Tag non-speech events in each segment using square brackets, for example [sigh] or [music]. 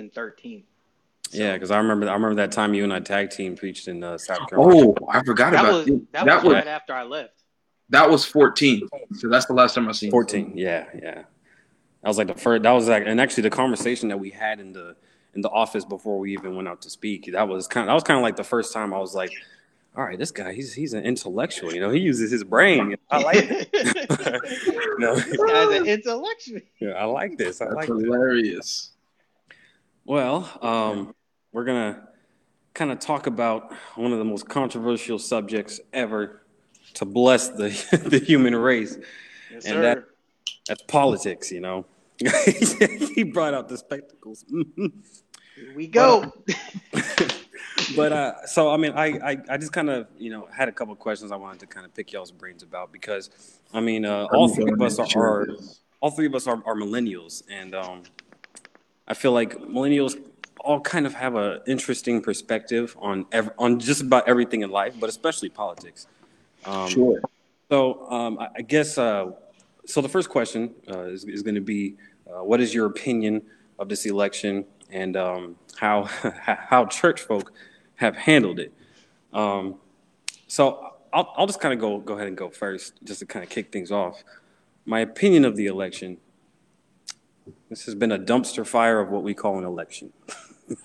in 13. So. Yeah, because I remember I remember that time you and I tag team preached in uh, South Carolina. Oh, I forgot that about was, that. That, that was, right after I left. That was 14. So that's the last time I seen. 14. Yeah, yeah. That was like the first. That was like, and actually the conversation that we had in the in the office before we even went out to speak. That was kind. Of, that was kind of like the first time I was like, all right, this guy, he's he's an intellectual. You know, he uses his brain. I like it. [laughs] you know? This guy's an intellectual. Yeah, I like this. I That's like hilarious. Well, um, we're gonna kind of talk about one of the most controversial subjects ever to bless the [laughs] the human race, yes, and that that's politics. You know, [laughs] he brought out the spectacles. Here we go. But, [laughs] but uh, so I mean, I I, I just kind of you know had a couple questions I wanted to kind of pick y'all's brains about because I mean, uh, all three of us are, are all three of us are, are millennials, and um, I feel like millennials all kind of have an interesting perspective on ev- on just about everything in life, but especially politics. Um, Sure. So um, I, I guess uh, so. The first question uh, is, is going to be, uh, what is your opinion of this election and um, how [laughs] how church folk have handled it? Um, so I'll, I'll just kind of go go ahead and go first, just to kind of kick things off. My opinion of the election. This has been a dumpster fire of what we call an election.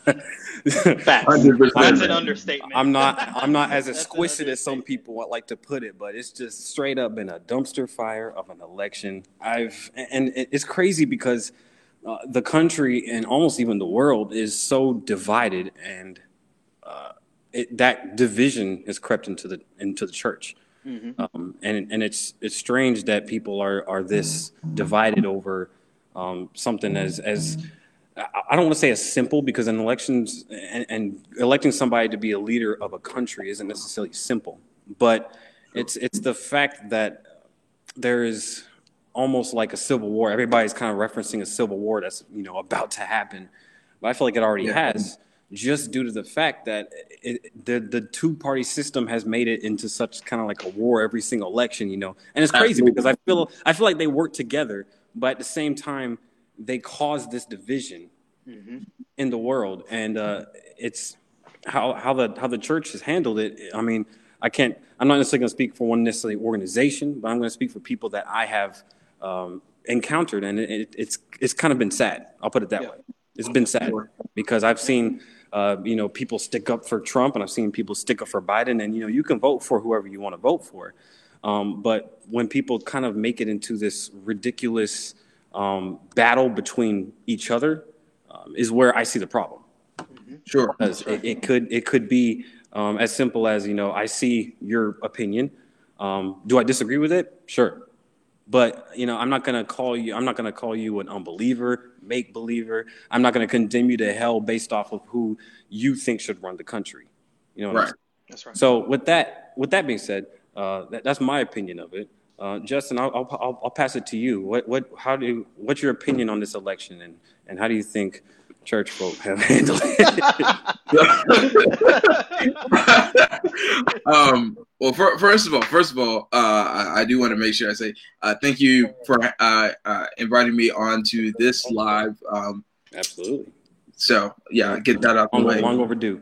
Facts. That's an understatement. I'm not I'm not as [laughs] exquisite as some people would like to put it, but it's just straight up been a dumpster fire of an election. I've and it's crazy because uh, the country and almost even the world is so divided, and uh, it, that division has crept into the into the church. Mhm. Um, and and it's it's strange that people are are this divided over um, something as as I don't want to say as simple because in elections and, and electing somebody to be a leader of a country isn't necessarily simple, but it's it's the fact that there is almost like a civil war. Everybody's kind of referencing a civil war that's you know about to happen, but I feel like it already Yeah. has, just due to the fact that it, the the two party system has made it into such kind of like a war every single election. You know, and it's crazy Absolutely. because I feel I feel like they work together, but at the same time they cause this division Mhm. in the world, and uh, it's how how the how the church has handled it. I mean, I can't. I'm not necessarily going to speak for one necessarily organization, but I'm going to speak for people that I have um, encountered, and it, it, it's it's kind of been sad. I'll put it that Yeah. way. It's been sad because I've seen. Uh, you know, people stick up for Trump, and I've seen people stick up for Biden, and you know, you can vote for whoever you want to vote for. Um, but when people kind of make it into this ridiculous um, battle between each other, um, is where I see the problem. Sure. Because it, it could it could be um, as simple as you know I see your opinion. Um, do I disagree with it? Sure, but you know I'm not gonna call you. I'm not gonna call you an unbeliever, make believer. I'm not gonna condemn you to hell based off of who you think should run the country. You know Right. That's right. So with that, with that being said, uh, that, that's my opinion of it. Uh, Justin, I'll, I'll, I'll, I'll pass it to you. What, what, how do, you, what's your opinion on this election, and, and how do you think church folk have [laughs] handled it? [laughs] um, well, fir- first of all, first of all, uh, I, I do want to make sure I say uh, thank you for uh, uh, inviting me onto this live. Um, Absolutely, so yeah, get that out the long, way. long overdue.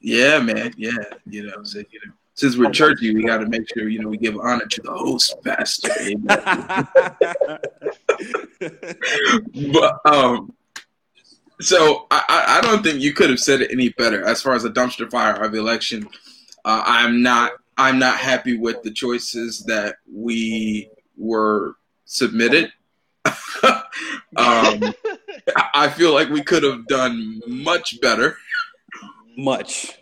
Yeah, man. Yeah, you know, so you know, since we're churchy, we got to make sure you know we give honor to the host, pastor. [laughs] But um, so I, I don't think you could have said it any better. As far as a dumpster fire of election, uh, I'm not I'm not happy with the choices that we were submitted. [laughs] um, [laughs] I feel like we could have done much better. Much.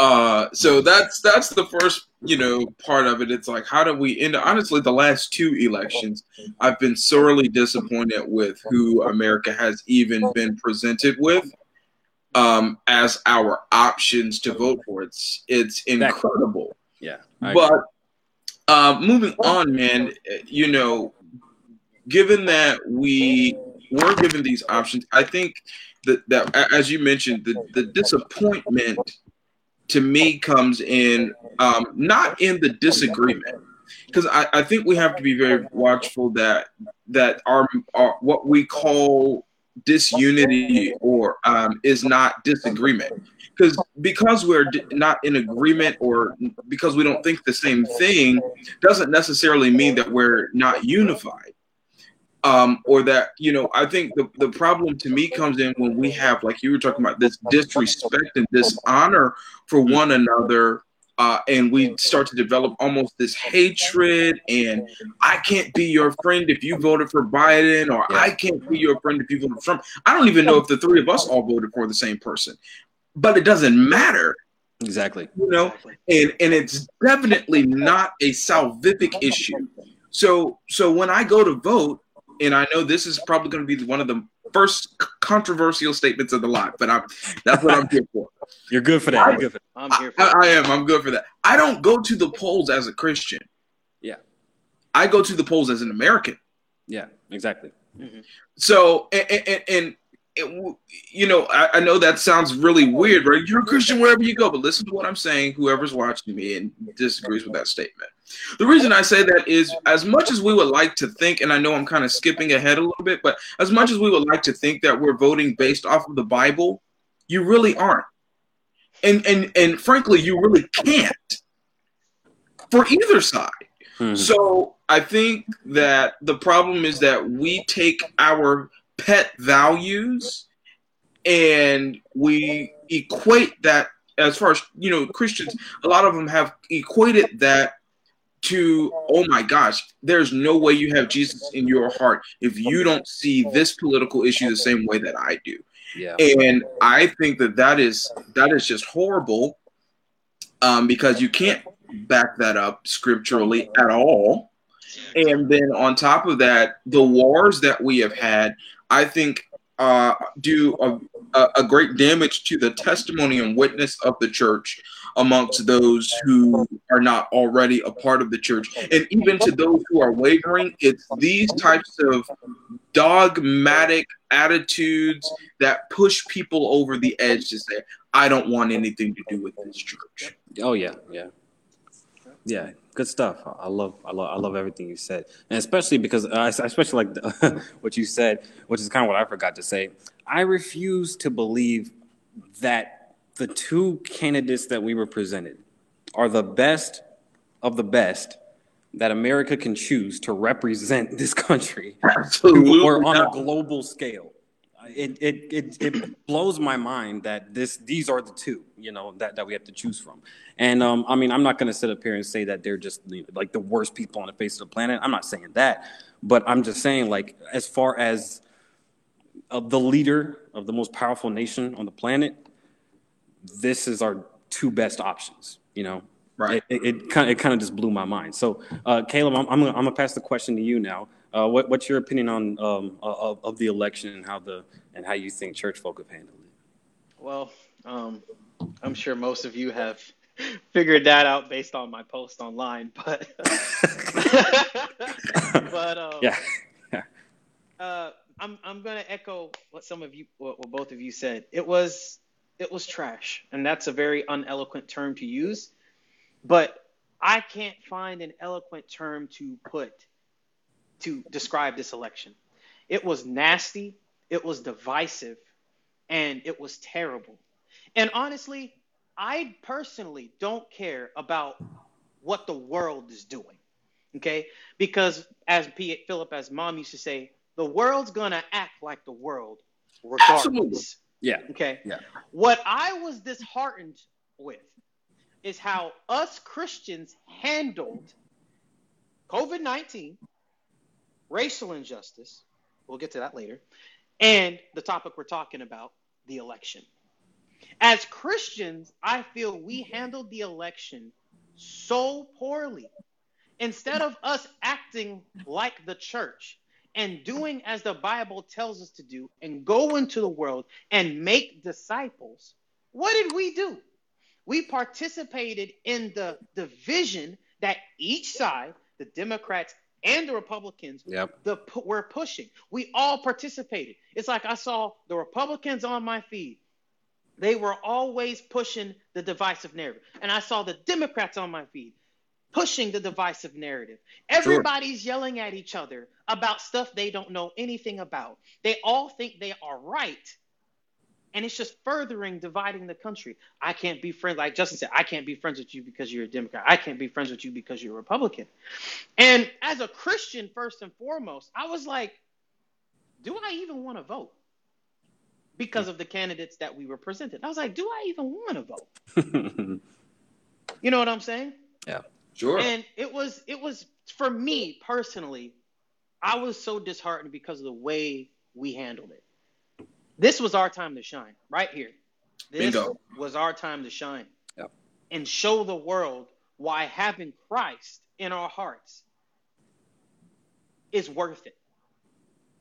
Uh, so that's that's the first you know part of it. It's like how do we end? Honestly, the last two elections, I've been sorely disappointed with who America has even been presented with um, as our options to vote for. It's it's incredible. Yeah. I. But uh, moving on, man, you know, given that we were given these options, I think that, that as you mentioned, the, the disappointment to me comes in um, not in the disagreement, because I, I think we have to be very watchful that that our, our what we call disunity or um, is not disagreement. Because because we're not in agreement or because we don't think the same thing doesn't necessarily mean that we're not unified um, or that you know i think the, the problem to me comes in when we have like you were talking about this disrespect and dishonor for one another uh, and we start to develop almost this hatred and i can't be your friend if you voted for biden or i can't be your friend if you voted for trump. I don't even know if the three of us all voted for the same person but it doesn't matter. Exactly. You know and and it's definitely not a salvific issue. So so when i go to vote and i know this is probably going to be one of the first controversial statements of the live, but I'm that's what I'm here for. [laughs] You're good for that. I, You're good for that. I'm here for I, I am. I'm good for that. I don't go to the polls as a Christian. Yeah. I go to the polls as an American. Yeah, exactly. Mm-hmm. So and, and, and it, you know, I, I, know that sounds really weird, right? You're a Christian wherever you go, but listen to what I'm saying. Whoever's watching me and disagrees with that statement. The reason I say that is as much as we would like to think, and I know I'm kind of skipping ahead a little bit, but as much as we would like to think that we're voting based off of the Bible, you really aren't. And and and frankly, you really can't for either side. Hmm. So I think that the problem is that we take our pet values and we equate that as far as you know christians a lot of them have equated that to oh my gosh there's no way you have jesus in your heart if you don't see this political issue the same way that i do. Yeah. And i think that that is that is just horrible um, because you can't back that up scripturally at all. And then on top of that the wars that we have had I think uh, do a, a, great damage to the testimony and witness of the church amongst those who are not already a part of the church. And even to those who are wavering, it's these types of dogmatic attitudes that push people over the edge to say, I don't want anything to do with this church. Oh, yeah, yeah. Yeah, good stuff. I love, I love, I love everything you said, and especially because, uh, especially like the, [laughs] what you said, which is kind of what I forgot to say. I refuse to believe that the two candidates that we were presented are the best of the best that America can choose to represent [laughs] this country, Absolutely. or on a global scale. It, it, it, it blows my mind that this these are the two you know that, that we have to choose from. And um, i mean i'm not going to sit up here and say that they're just like the worst people on the face of the planet. I'm not saying that. But i'm just saying like as far as uh, the leader of the most powerful nation on the planet this is our two best options you know? Right. It, it, kind of it kind of just blew my mind. So uh, caleb i'm, I'm, gonna, I'm gonna pass the question to you now. Uh, what, what's your opinion on um, of, of, the election and how the and how you think church folk have handled it? Well, um, I'm sure most of you have [laughs] figured that out based on my post online, [laughs] but [laughs] but um, yeah, uh, I'm I'm gonna echo what some of you, what, what both of you said. It was it was trash, and that's a very uneloquent term to use, but I can't find an eloquent term to put to describe this election. It was nasty, it was divisive, and it was terrible. And honestly, I personally don't care about what the world is doing. Okay? Because as P- Philip, as mom used to say, the world's gonna act like the world regardless. Absolutely. Yeah. Okay. Yeah. What I was disheartened with is how us Christians handled COVID 19 racial injustice, we'll get to that later, and the topic we're talking about, the election. As Christians, I feel we handled the election so poorly. Instead of us acting like the church and doing as the Bible tells us to do and go into the world and make disciples, what did we do? We participated in the division that each side, the Democrats and the Republicans yep. the were pushing. We all participated. It's like I saw the Republicans on my feed. They were always pushing the divisive narrative. And I saw the Democrats on my feed. Pushing the divisive narrative. Everybody's sure. yelling at each other about stuff they don't know anything about. They all think they are right. And it's just furthering dividing the country. I can't be friends, like Justin said, I can't be friends with you because you're a Democrat. I can't be friends with you because you're a Republican. And as a Christian, first and foremost, I was like, do I even want to vote? Because of the candidates that we were presented. I was like, do I even want to vote? [laughs] you know what I'm saying? Yeah. Sure. And it was it was for me personally, I was so disheartened because of the way we handled it. This was our time to shine, right here. This Bingo. was our time to shine. Yep. And show the world why having Christ in our hearts is worth it.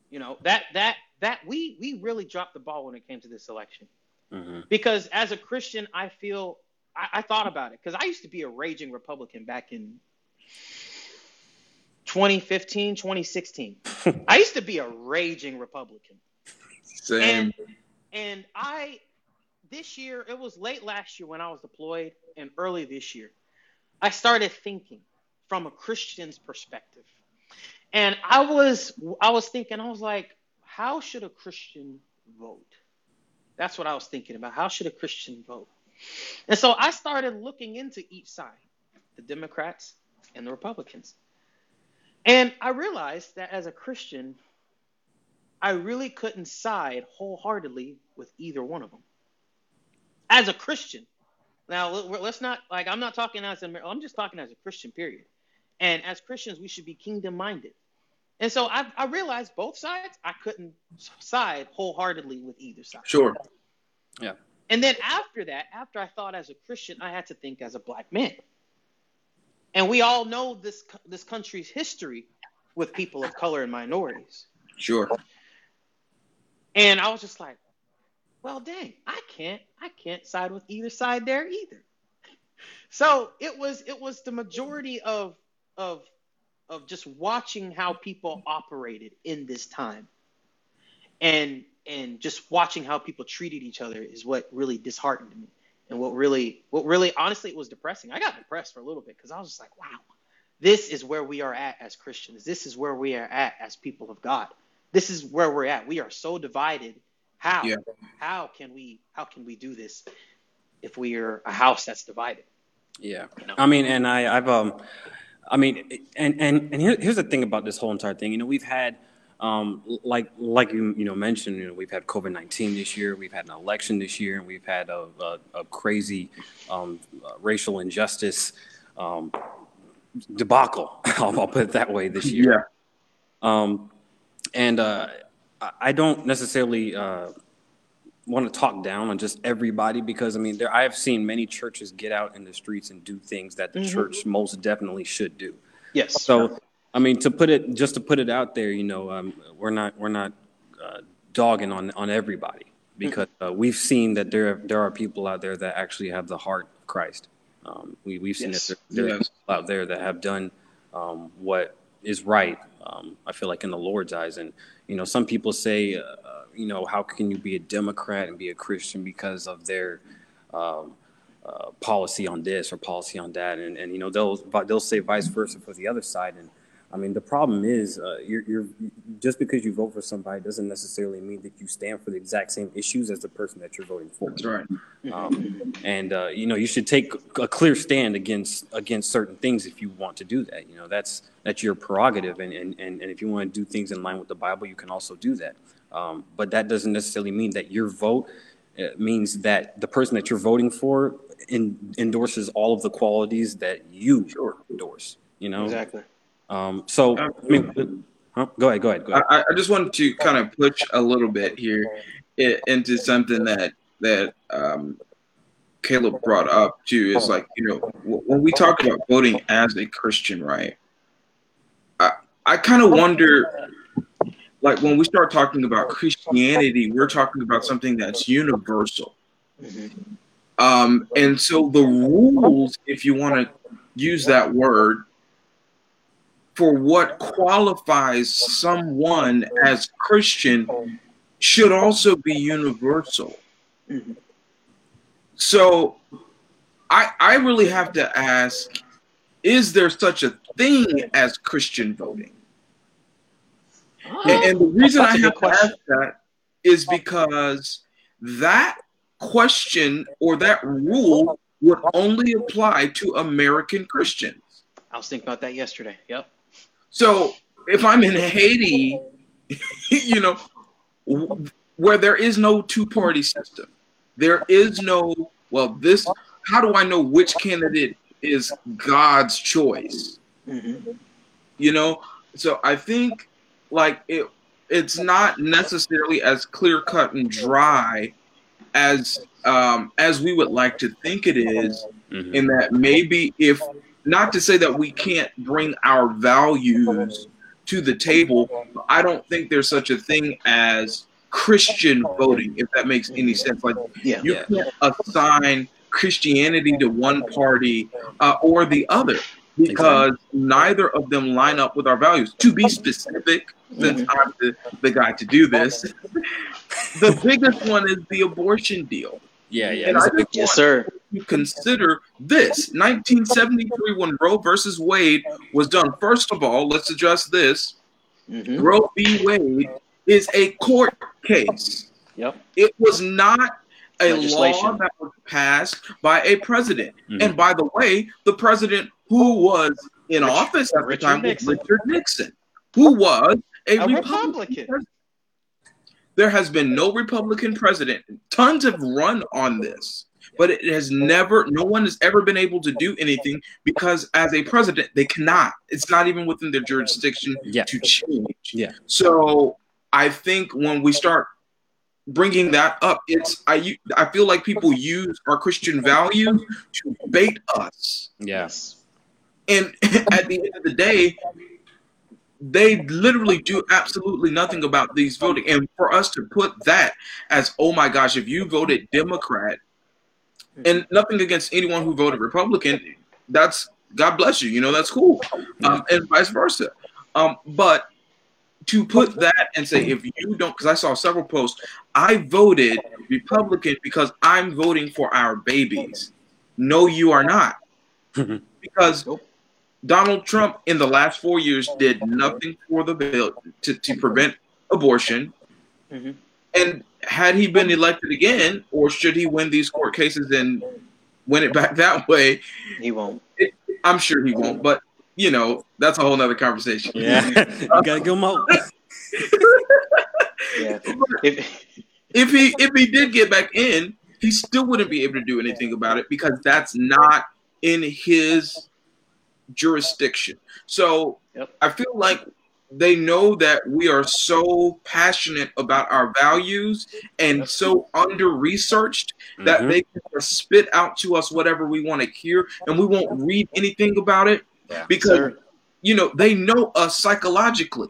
You know, that that that we we really dropped the ball when it came to this election. Mm-hmm. Because as a Christian, I feel I, I thought about it because I used to be a raging Republican back in 2015, 2016. I used to be a raging Republican. Same. And, and I, this year, it was late last year when I was deployed, and early this year, I started thinking from a Christian's perspective. And I was, I was thinking, I was like, how should a Christian vote? That's what I was thinking about. How should a Christian vote? And so I started looking into each side, the Democrats and the Republicans. And I realized that as a Christian, I really couldn't side wholeheartedly with either one of them. As a Christian. Now, let's not, like, I'm not talking as a, I'm just talking as a Christian, period. And as Christians, we should be kingdom minded. And so I, I realized both sides, I couldn't side wholeheartedly with either side. Sure. Yeah. And then after that, after I thought as a Christian, I had to think as a black man. And we all know this this country's history with people of color and minorities. Sure. And I was just like, well, dang, I can't I can't side with either side there either. So it was it was the majority of of of just watching how people operated in this time. And and just watching how people treated each other is what really disheartened me. And what really what really honestly it was depressing. I got depressed for a little bit because i was just like wow this is where we are at as christians. This is where we are at as people of god. This is where we're at. We are so divided. How? Yeah. how can we how can we do this if we are a house that's divided? Yeah. You know? i mean and i i've um i mean and and and here, here's the thing about this whole entire thing. You know we've had um, like like you you know mentioned, you know, we've had COVID nineteen this year, we've had an election this year, and we've had a, a, a crazy um, uh, racial injustice um, debacle. [laughs] I'll, I'll, put it that way this year. Yeah. Um, and uh, I don't necessarily uh, want to talk down on just everybody because I mean, there I have seen many churches get out in the streets and do things that the mm-hmm. church most definitely should do. Yes. So I mean, to put it just to put it out there, you know, um, we're not we're not uh, dogging on on everybody because uh, we've seen that there there are people out there that actually have the heart of Christ. Um, we we've seen yes. that there, there yes. are people out there that have done um, what is right. Um, I feel like in the Lord's eyes, and you know, some people say, uh, you know, how can you be a Democrat and be a Christian because of their um, uh, policy on this or policy on that, and, and you know they'll they'll say vice versa for the other side, and I mean, the problem is, uh, you're, you're just because you vote for somebody doesn't necessarily mean that you stand for the exact same issues as the person that you're voting for. That's right. Um, and uh, you know, you should take a clear stand against against certain things if you want to do that. You know, that's that's your prerogative, and and and, and if you want to do things in line with the Bible, you can also do that. Um, but that doesn't necessarily mean that your vote uh, means that the person that you're voting for in, endorses all of the qualities that you sure. endorse. You know, exactly. Um, so, I mean, huh? go ahead, go ahead, go ahead. I, I just wanted to kind of push a little bit here into something that that um, Caleb brought up too. Is like you know when we talk about voting as a Christian, right? I I kind of wonder, like when we start talking about Christianity, we're talking about something that's universal. Mm-hmm. Um, and so the rules, if you want to use that word, for what qualifies someone as Christian should also be universal. So I I really have to ask is there such a thing as Christian voting? And, and the reason I have good to ask that is because that question or that rule would only apply to American Christians. I was thinking about that yesterday. Yep. So if I'm in Haiti, [laughs] you know, where there is no two party system, there is no, well, this, how do I know which candidate is God's choice? Mm-hmm. You know, so I think like it, it's not necessarily as clear cut and dry as um, as we would like to think it is Mhm. in that maybe if not to say that we can't bring our values to the table but i don't think there's such a thing as christian voting if that makes any sense. Like Yeah. you Yeah. can't assign christianity to one party uh, or the other because neither of them line up with our values. To be specific since i'm the, the guy to do this the biggest one is the abortion deal Yeah, yeah. and It's I a big- just Yes, sir. you consider this 1973 when Roe versus Wade was done. First of all, let's address this. Mm-hmm. Roe v. Wade is a court case. Yep. It was not a law that was passed by a president. Mhm. And by the way, the president who was in office at the time Nixon. was Richard Nixon, who was a, A Republican. Republican. President. There has been no Republican president. Tons have run on this, but it has never, no one has ever been able to do anything because as a president, they cannot. It's not even within their jurisdiction Yeah. to change. Yeah. So I think when we start bringing that up, it's I I feel like people use our Christian values to bait us, Yes. and [laughs] at the end of the day, they literally do absolutely nothing about these voting. And for us to put that as, oh my gosh, if you voted Democrat, and nothing against anyone who voted Republican, that's God bless you. You know that's cool, um, and vice versa. Um, but to put that and say if you don't, because I saw several posts, I voted Republican because I'm voting for our babies. No, you are not, [laughs] because. Donald Trump in the last four years did nothing for the bill to, to prevent abortion. Mhm. And had he been elected again, or should he win these court cases and win it back [laughs] that way? He won't. I'm sure he won't. But you know, that's a whole nother conversation. Yeah. [laughs] you gotta them [laughs] hope. Yeah. If, if he if he did get back in, he still wouldn't be able to do anything about it because that's not in his jurisdiction. So Yep. I feel like they know that we are so passionate about our values and so under researched that Mhm. they can spit out to us whatever we want to hear and we won't read anything about it Yeah. because Sir. you know they know us psychologically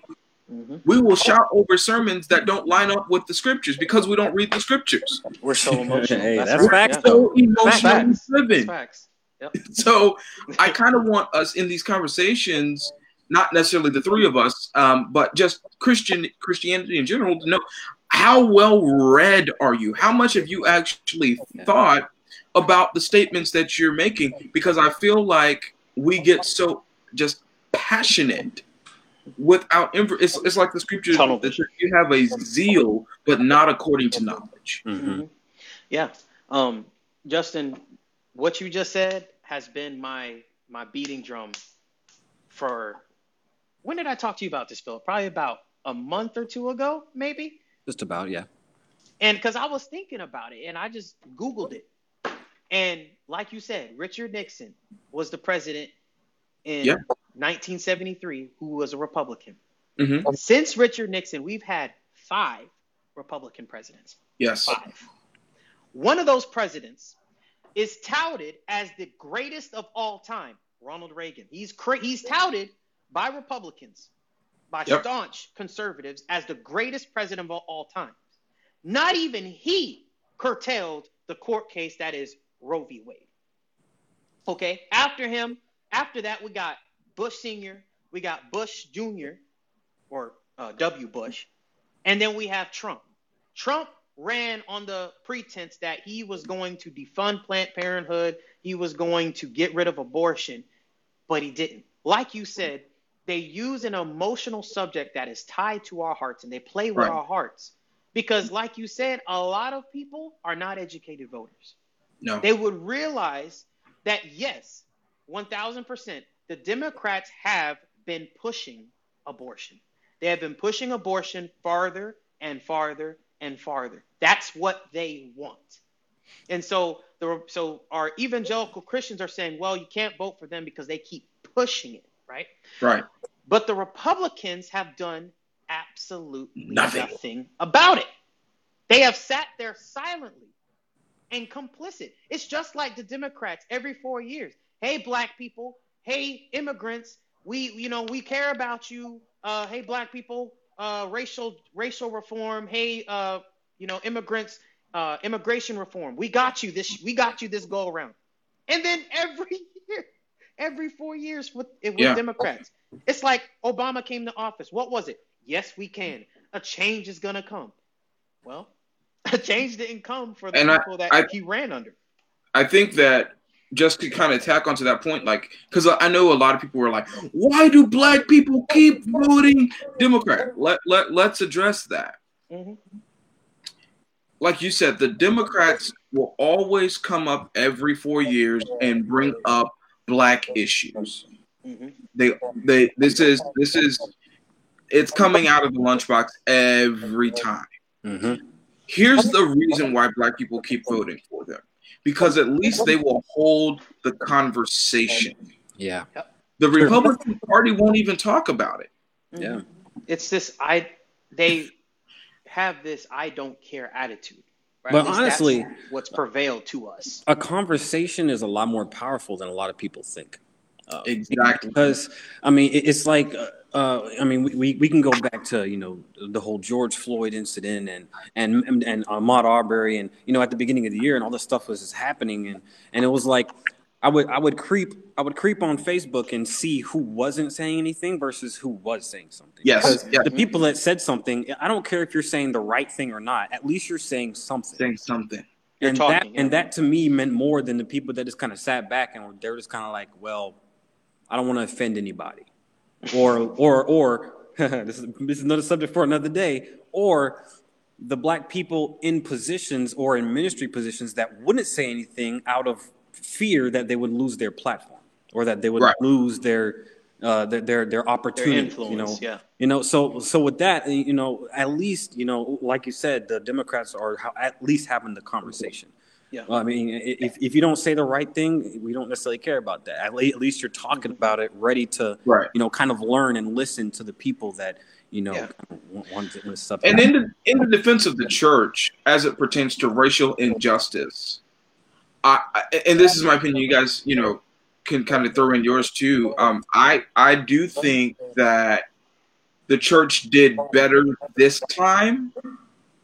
Mhm. we will shout over sermons that don't line up with the scriptures because we don't read the scriptures We're so [laughs] emotional. Hey, that's right. facts, Yeah. so emotionally Facts. driven Facts. [laughs] so i kind of want us in these conversations not necessarily the three of us um, but just christian christianity in general to know how well read are you? How much have you actually thought about the statements that you're making? Because i feel like we get so just passionate without inf- it's, it's like the scripture that you have a zeal but not according to knowledge. Mhm. Yeah. Um, Justin, what you just said has been my my beating drum for when did I talk to you about this, Philip? Probably about a month or two ago, maybe. Just about, yeah. And because I was thinking about it and I just Googled it. And like you said, Richard Nixon was the president in Yeah. 1973 who was a Republican. Mhm. Since Richard Nixon, we've had five Republican presidents. yes Five. One of those presidents is touted as the greatest of all time, Ronald Reagan. He's cra- he's touted by Republicans, by Yep. staunch conservatives, as the greatest president of all time. Not even he curtailed the court case that is Roe v. Wade. Okay, after him, after that, we got Bush Sr., we got Bush Jr., or uh, W. Bush, and then we have Trump. Trump ran on the pretense that he was going to defund Planned Parenthood, he was going to get rid of abortion. but he didn't. Like you said, they use an emotional subject that is tied to our hearts and they play with Right. our hearts. Because, like you said, a lot of people are not educated voters. No. They would realize that, yes, 1000%, the Democrats have been pushing abortion. They have been pushing abortion farther and farther and farther. That's what they want. And so the so our evangelical Christians are saying, well, you can't vote for them because they keep pushing it, right? Right. But the Republicans have done absolutely Nothing. nothing, about it. They have sat there silently and complicit. It's just like the Democrats every four years. Hey, black people. Hey, immigrants. We, you know, we care about you. Uh, hey, black people. Uh, racial racial reform. Hey, uh, you know, immigrants. Uh, immigration reform. We got you this. We got you this go around. And then every year, every four years with with Yeah. Democrats, it's like Obama came to office. What was it? Yes, we can. A change is gonna come. Well, [laughs] a change didn't come for the And I- people that I- he ran under. I think that just to kind of tack onto that point, like, because I know a lot of people were like, "Why do black people keep voting Democrat?" Let let let's address that. Mhm. Like you said, the Democrats will always come up every four years and bring up black issues. Mhm. They they this is this is it's coming out of the lunchbox every time. hmm Here's the reason why black people keep voting for them. Because at least they will hold the conversation. Yeah. The Republican Party won't even talk about it. Mhm. Yeah. It's this I they have this I don't care attitude. Right? But At that's honestly- what's prevailed to us. A conversation is a lot more powerful than a lot of people think. Uh, Exactly. because I mean it's like uh, uh, I mean we, we, we can go back to you know the whole George Floyd incident and and and, and Ahmaud Arbery and you know at the beginning of the year and all this stuff was just happening and and it was like I would I would creep I would creep on Facebook and see who wasn't saying anything versus who was saying something. Yes, Because yes. the people that said something, I don't care if you're saying the right thing or not. At least you're saying something Saying something. You're and talking, that yeah. and that to me meant more than the people that just kind of sat back and were they're just kind of like, well, I don't want to offend anybody, or or or [laughs] this is this is another subject for another day, or the black people in positions or in ministry positions that wouldn't say anything out of fear that they would lose their platform or that they would Right. lose their uh, their their, their Their opportunity. influence, you know, yeah. you know, so so with that, you know, at least you know, like you said, the Democrats are at least having the conversation. Yeah. Well, I mean, if if you don't say the right thing, we don't necessarily care about that. At, le- at least you're talking about it, ready to, Right. you know, kind of learn and listen to the people that you know Yeah. want, to- stuff. And in the in the defense of the church, as it pertains to racial injustice, I, I and this is my opinion. You guys, you know, can kind of throw in yours too. Um, I I do think that the church did better this time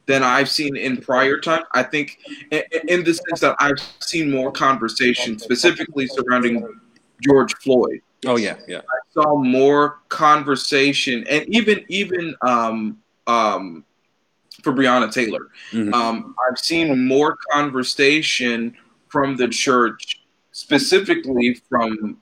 than I've seen in prior time. I think in, in the sense that I've seen more conversation specifically surrounding George Floyd. oh yeah, yeah, I saw more conversation and even even um um for Breonna Taylor. Mhm. Um I've seen more conversation from the church specifically from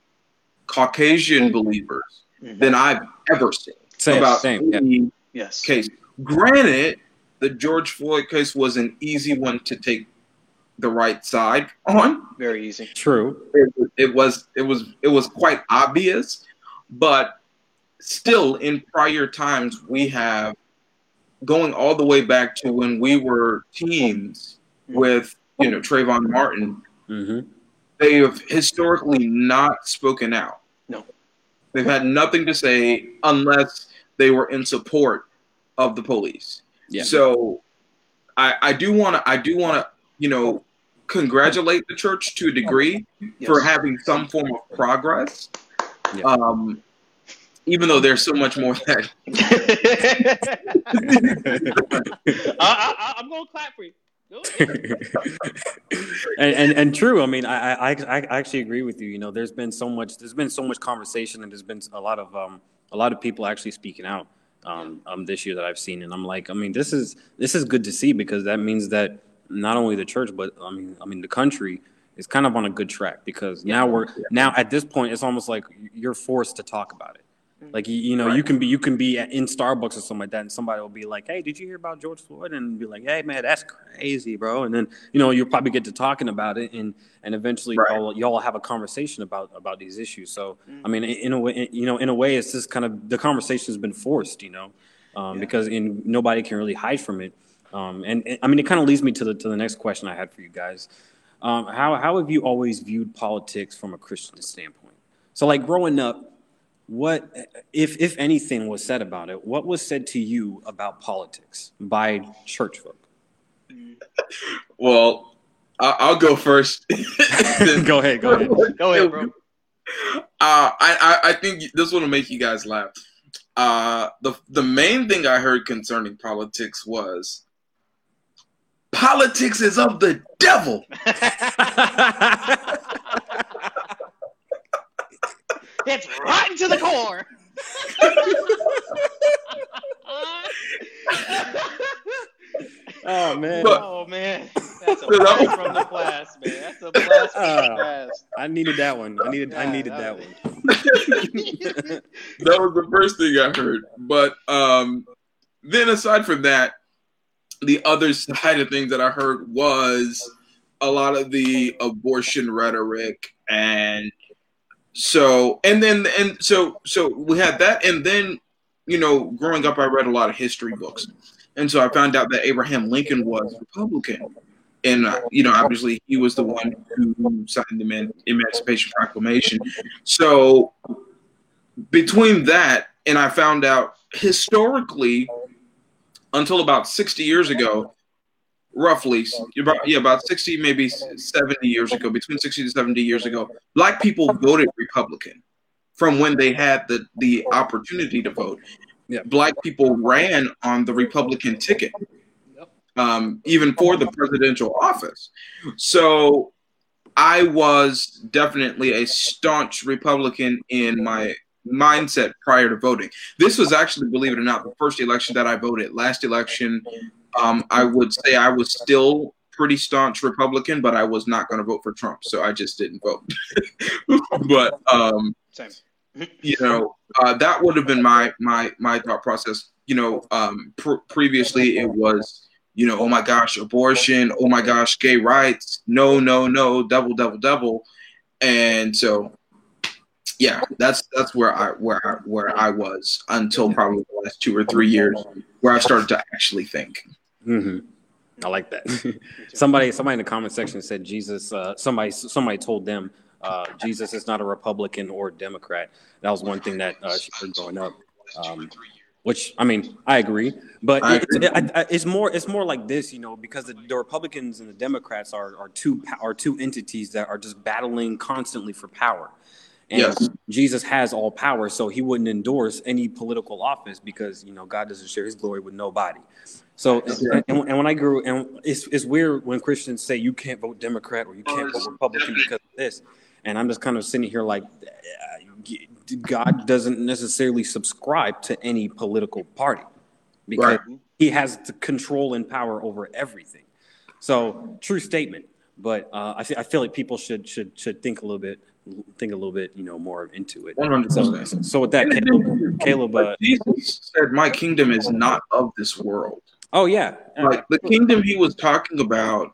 Caucasian believers Mhm. than I've ever seen same, about same, yeah. any Yes. case. Granted, the George Floyd case was an easy one to take the right side on Very easy. True. it, it was it was it was quite obvious but still in prior times we have going all the way back to when we were teens with you know Trayvon Martin hmm they have historically not spoken out No. they've had nothing to say unless they were in support of the police Yeah. so I I do want to I do want to you know congratulate the church to a degree Yes. for having some form of progress. Yeah. Um, even though there's so much more that [laughs] I, I, I'm going to clap for you. And, and and true. I mean, I, I I I actually agree with you. You know, there's been so much. There's been so much conversation, and there's been a lot of um a lot of people actually speaking out um um this year that I've seen, and I'm like, I mean, this is this is good to see because that means that not only the church, but I mean, I mean the country is kind of on a good track because now we're now at this point it's almost like you're forced to talk about it. Like you, you know, Right. you can be you can be in Starbucks or something like that, and somebody will be like, "Hey, did you hear about George Floyd?" And be like, "Hey, man, that's crazy, bro." And then you know you'll probably get to talking about it, and and eventually Right. y'all y'all have a conversation about about these issues. So Mm. I mean, in, in a way, you know, in a way, it's just kind of the conversation has been forced, you know, um, Yeah. because in nobody can really hide from it. Um, and, and I mean, it kind of leads me to the to the next question I had for you guys. Um, how how have you always viewed politics from a Christian standpoint? So, like growing up, what if if anything was said about it? What was said to you about politics by church folk? Well, I- I'll go first. [laughs] go ahead, go ahead. Go ahead, bro. Uh, I, I I think this one will make you guys laugh. Uh, the the main thing I heard concerning politics was politics is of the devil. [laughs] it's rotten to the core. oh man, But- oh man, that's a So that blast from the past, man. That's a blast from the Uh, past. I needed that one. I needed I needed that that one. that was the first thing I heard. But um, then aside from that, the other side of things that I heard was a lot of the abortion rhetoric and so and then and so so we had that and then you know growing up I read a lot of history books. And so I found out that Abraham Lincoln was Republican. And uh, you know obviously he was the one who signed the Eman- Emancipation Proclamation. So between that and I found out historically until about 60 years ago roughly about yeah about 60 maybe 70 years ago between 60 to 70 years ago black people voted republican from when they had the the opportunity to vote. Yeah. black people ran on the republican ticket um, even for the presidential office. So i was definitely a staunch republican in my mindset prior to voting. This was actually believe it or not the first election that i voted. Last election um, I would say I was still pretty staunch Republican, but I was not going to vote for Trump, so I just didn't vote. [laughs] but um, Same. you know, uh, that would have been my my my thought process. You know, um, pr- previously it was, you know, oh my gosh, abortion, oh my gosh, gay rights, no, no, no, double, double, double, and so. Yeah, that's that's where I where I, where I was until probably the last two or three years, where I started to actually think. Hmm I like that. [laughs] [laughs] somebody, somebody in the comment section said Jesus. Uh, somebody, somebody told them uh, Jesus is not a Republican or Democrat. That was one thing that uh, she heard growing up. Um, which I mean, I agree, but I it's, agree. I, I, it's more it's more like this, you know, because the, the Republicans and the Democrats are are two are two entities that are just battling constantly for power. And Yes. Jesus has all power, so he wouldn't endorse any political office because you know God doesn't share His glory with nobody. So, and, and when I grew, and it's it's weird when Christians say you can't vote Democrat or you can't vote Republican because of this, and I'm just kind of sitting here like, uh, God doesn't necessarily subscribe to any political party because Right. He has the control and power over everything. So, true statement. But uh, I, feel, I feel like people should should should think a little bit think a little bit you know more into it. So, so with that, Caleb, Caleb uh, Jesus said, "My kingdom is not of this world." Oh yeah, Like the kingdom he was talking about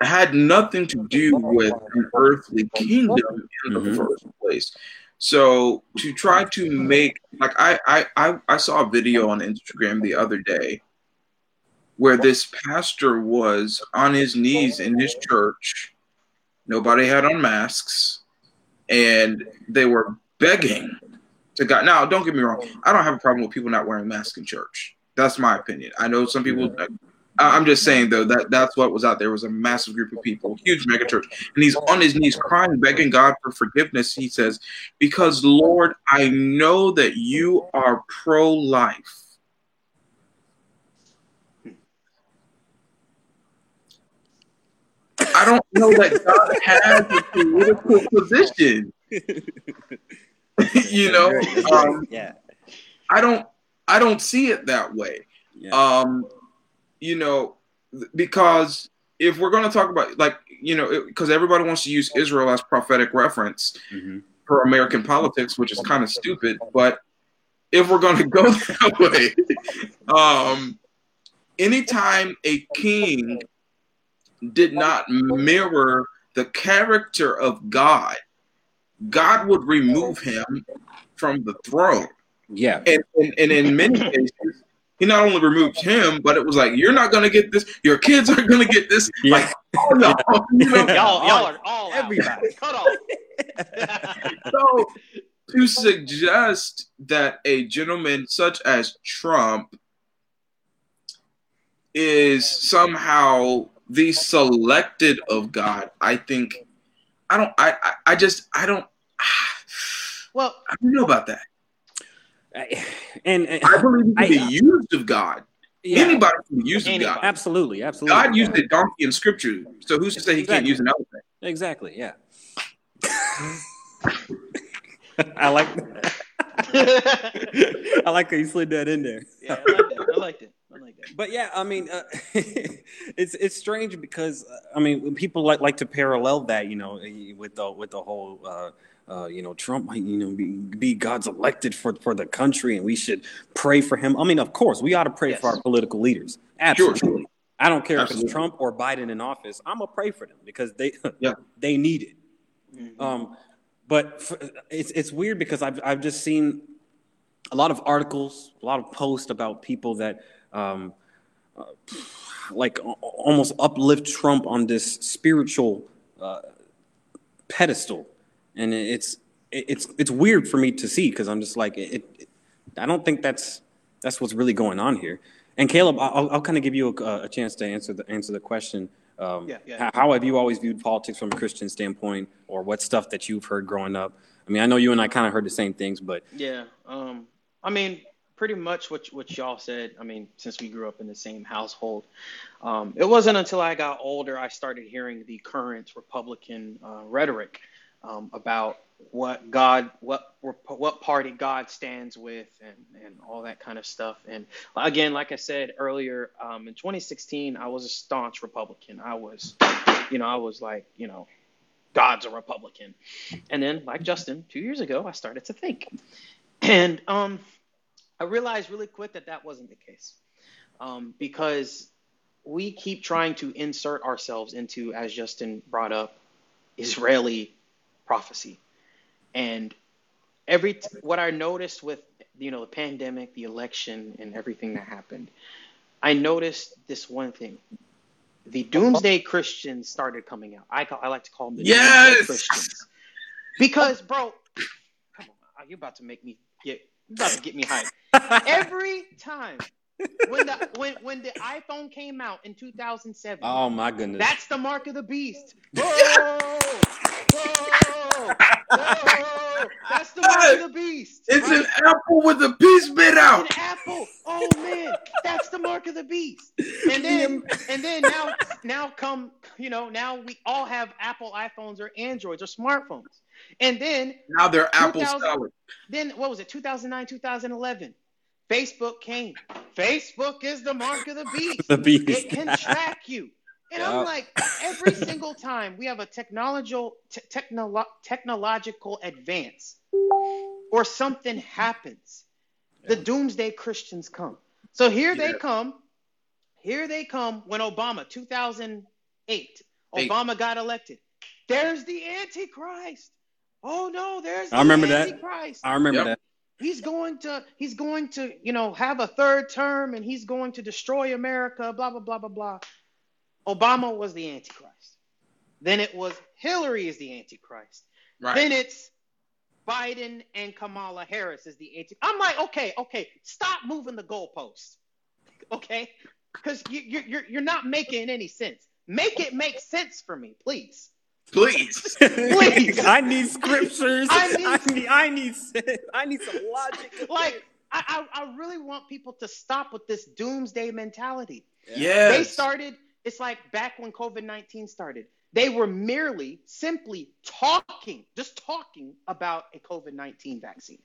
had nothing to do with an earthly kingdom in the Mhm. first place. So to try to make like I, I I I saw a video on Instagram the other day where this pastor was on his knees in his church. Nobody had on masks, and they were begging to God. Now, don't get me wrong. I don't have a problem with people not wearing masks in church. That's my opinion. I know some people. I'm just saying though that that's what was out there. It was a massive group of people, huge mega church, and he's on his knees crying, begging God for forgiveness. He says, "Because Lord, I know that you are pro-life." I don't know that God has a political position. [laughs] you know, That's right, that's um, yeah, I don't I don't see it that way. yeah. Um, you know, because if we're going to talk about like you know because everybody wants to use Israel as prophetic reference Mhm. for American politics, which is kind of stupid. But if we're going [laughs] to go that way, um, anytime a king did not mirror the character of God, God would remove him from the throne. Yeah. And, and, and in many cases, he not only removed him, but it was like, you're not going to get this. Your kids aren't going to get this. Yeah. Like, oh no. [laughs] You know? Y'all, y'all are all out. Everybody. Cut off. [laughs] So to suggest that a gentleman such as Trump is somehow the selected of God, I think I don't I I, I just I don't [sighs] well, I don't know about that. I- [sighs] and, and I believe he can I- be used of God. yeah, Anybody can be used of God. absolutely, absolutely. God used a donkey in scripture. So who's to say he can't use an elephant? Exactly. Yeah. [laughs] I like. [laughs] [laughs] I like how you slid that in there. yeah, I liked it. I liked it. I liked it. But yeah, I mean, uh, it's it's strange because uh, I mean, when people like like to parallel that, you know, with the with the whole. Uh, uh, you know, Trump might, you know, be, be God's elected for, for the country, and we should pray for him. I mean, of course, we ought to pray Yes. for our political leaders. Absolutely. sure. I don't care Absolutely. if it's Trump or Biden in office. I'm gonna pray for them because they [laughs] Yeah. they need it. Mhm. Um, but f it's it's weird because I've I've just seen a lot of articles, a lot of posts about people that um, uh, like almost uplift Trump on this spiritual uh, pedestal, and it's it's it's weird for me to see because I'm just like it, it. I don't think that's that's what's really going on here. And Caleb, I'll, I'll kind of give you a, a chance to answer the answer the question. Um, Yeah, yeah. How, how have you always viewed politics from a Christian standpoint, or what stuff that you've heard growing up? I mean, I know you and I kind of heard the same things, but Yeah. Um, I mean, pretty much what what y'all said. I mean, since we grew up in the same household, um, it wasn't until I got older I started hearing the current Republican uh, rhetoric um, about what God, what what party God stands with, and and all that kind of stuff. And again, like I said earlier, um, in 2016, I was a staunch Republican. I was, you know, I was like, you know, God's a Republican. And then, like Justin, two years ago, I started to think. And um, I realized really quick that that wasn't the case um, because we keep trying to insert ourselves into, as Justin brought up, Israeli prophecy. And every t- what I noticed with you know the pandemic, the election, and everything that happened, I noticed this one thing: the Doomsday Christians started coming out. I call, I like to call them the Yes! Doomsday Christians because, bro, come on, uh, you're about to make me get, you're about to get me hyped. Every time when the when when the iPhone came out in 2007, oh my goodness, that's the mark of the beast. [laughs] Whoa! Whoa! Whoa! That's the mark of the beast. It's right? an apple with a piece bit out. An apple. Oh man, that's the mark of the beast. And [laughs] then and then now now come you know now we all have Apple iPhones or Androids or smartphones. And then Now they're apple 2000 salad. then what was it 2009 2011 Facebook came. Facebook is the mark of the [laughs] beast. the beast. It can track you. And Yeah. I'm like, every [laughs] single time we have a technological te- technolo- technological advance or something happens, the doomsday Christians come. So here they come. Here they come when Obama, 2008, Eight. Obama got elected. There's the Antichrist. Oh no, there's the I remember that. Antichrist I remember Yep. that. he's going to he's going to you know have a third term and he's going to destroy america blah blah blah blah blah obama was the antichrist then it was hillary is the antichrist Right. then it's biden and kamala harris is the Antichrist. i'm like okay okay stop moving the goalposts okay because you, you, you're, you're not making any sense make it make sense for me please Please. [laughs] Please. I need scriptures. I I need- need, I need, I need, some logic. [laughs] like I, I, I really want people to stop with this doomsday mentality Yes. They started, it's like back when COVID 19 started. They were merely simply talking, just talking about a COVID 19 vaccine.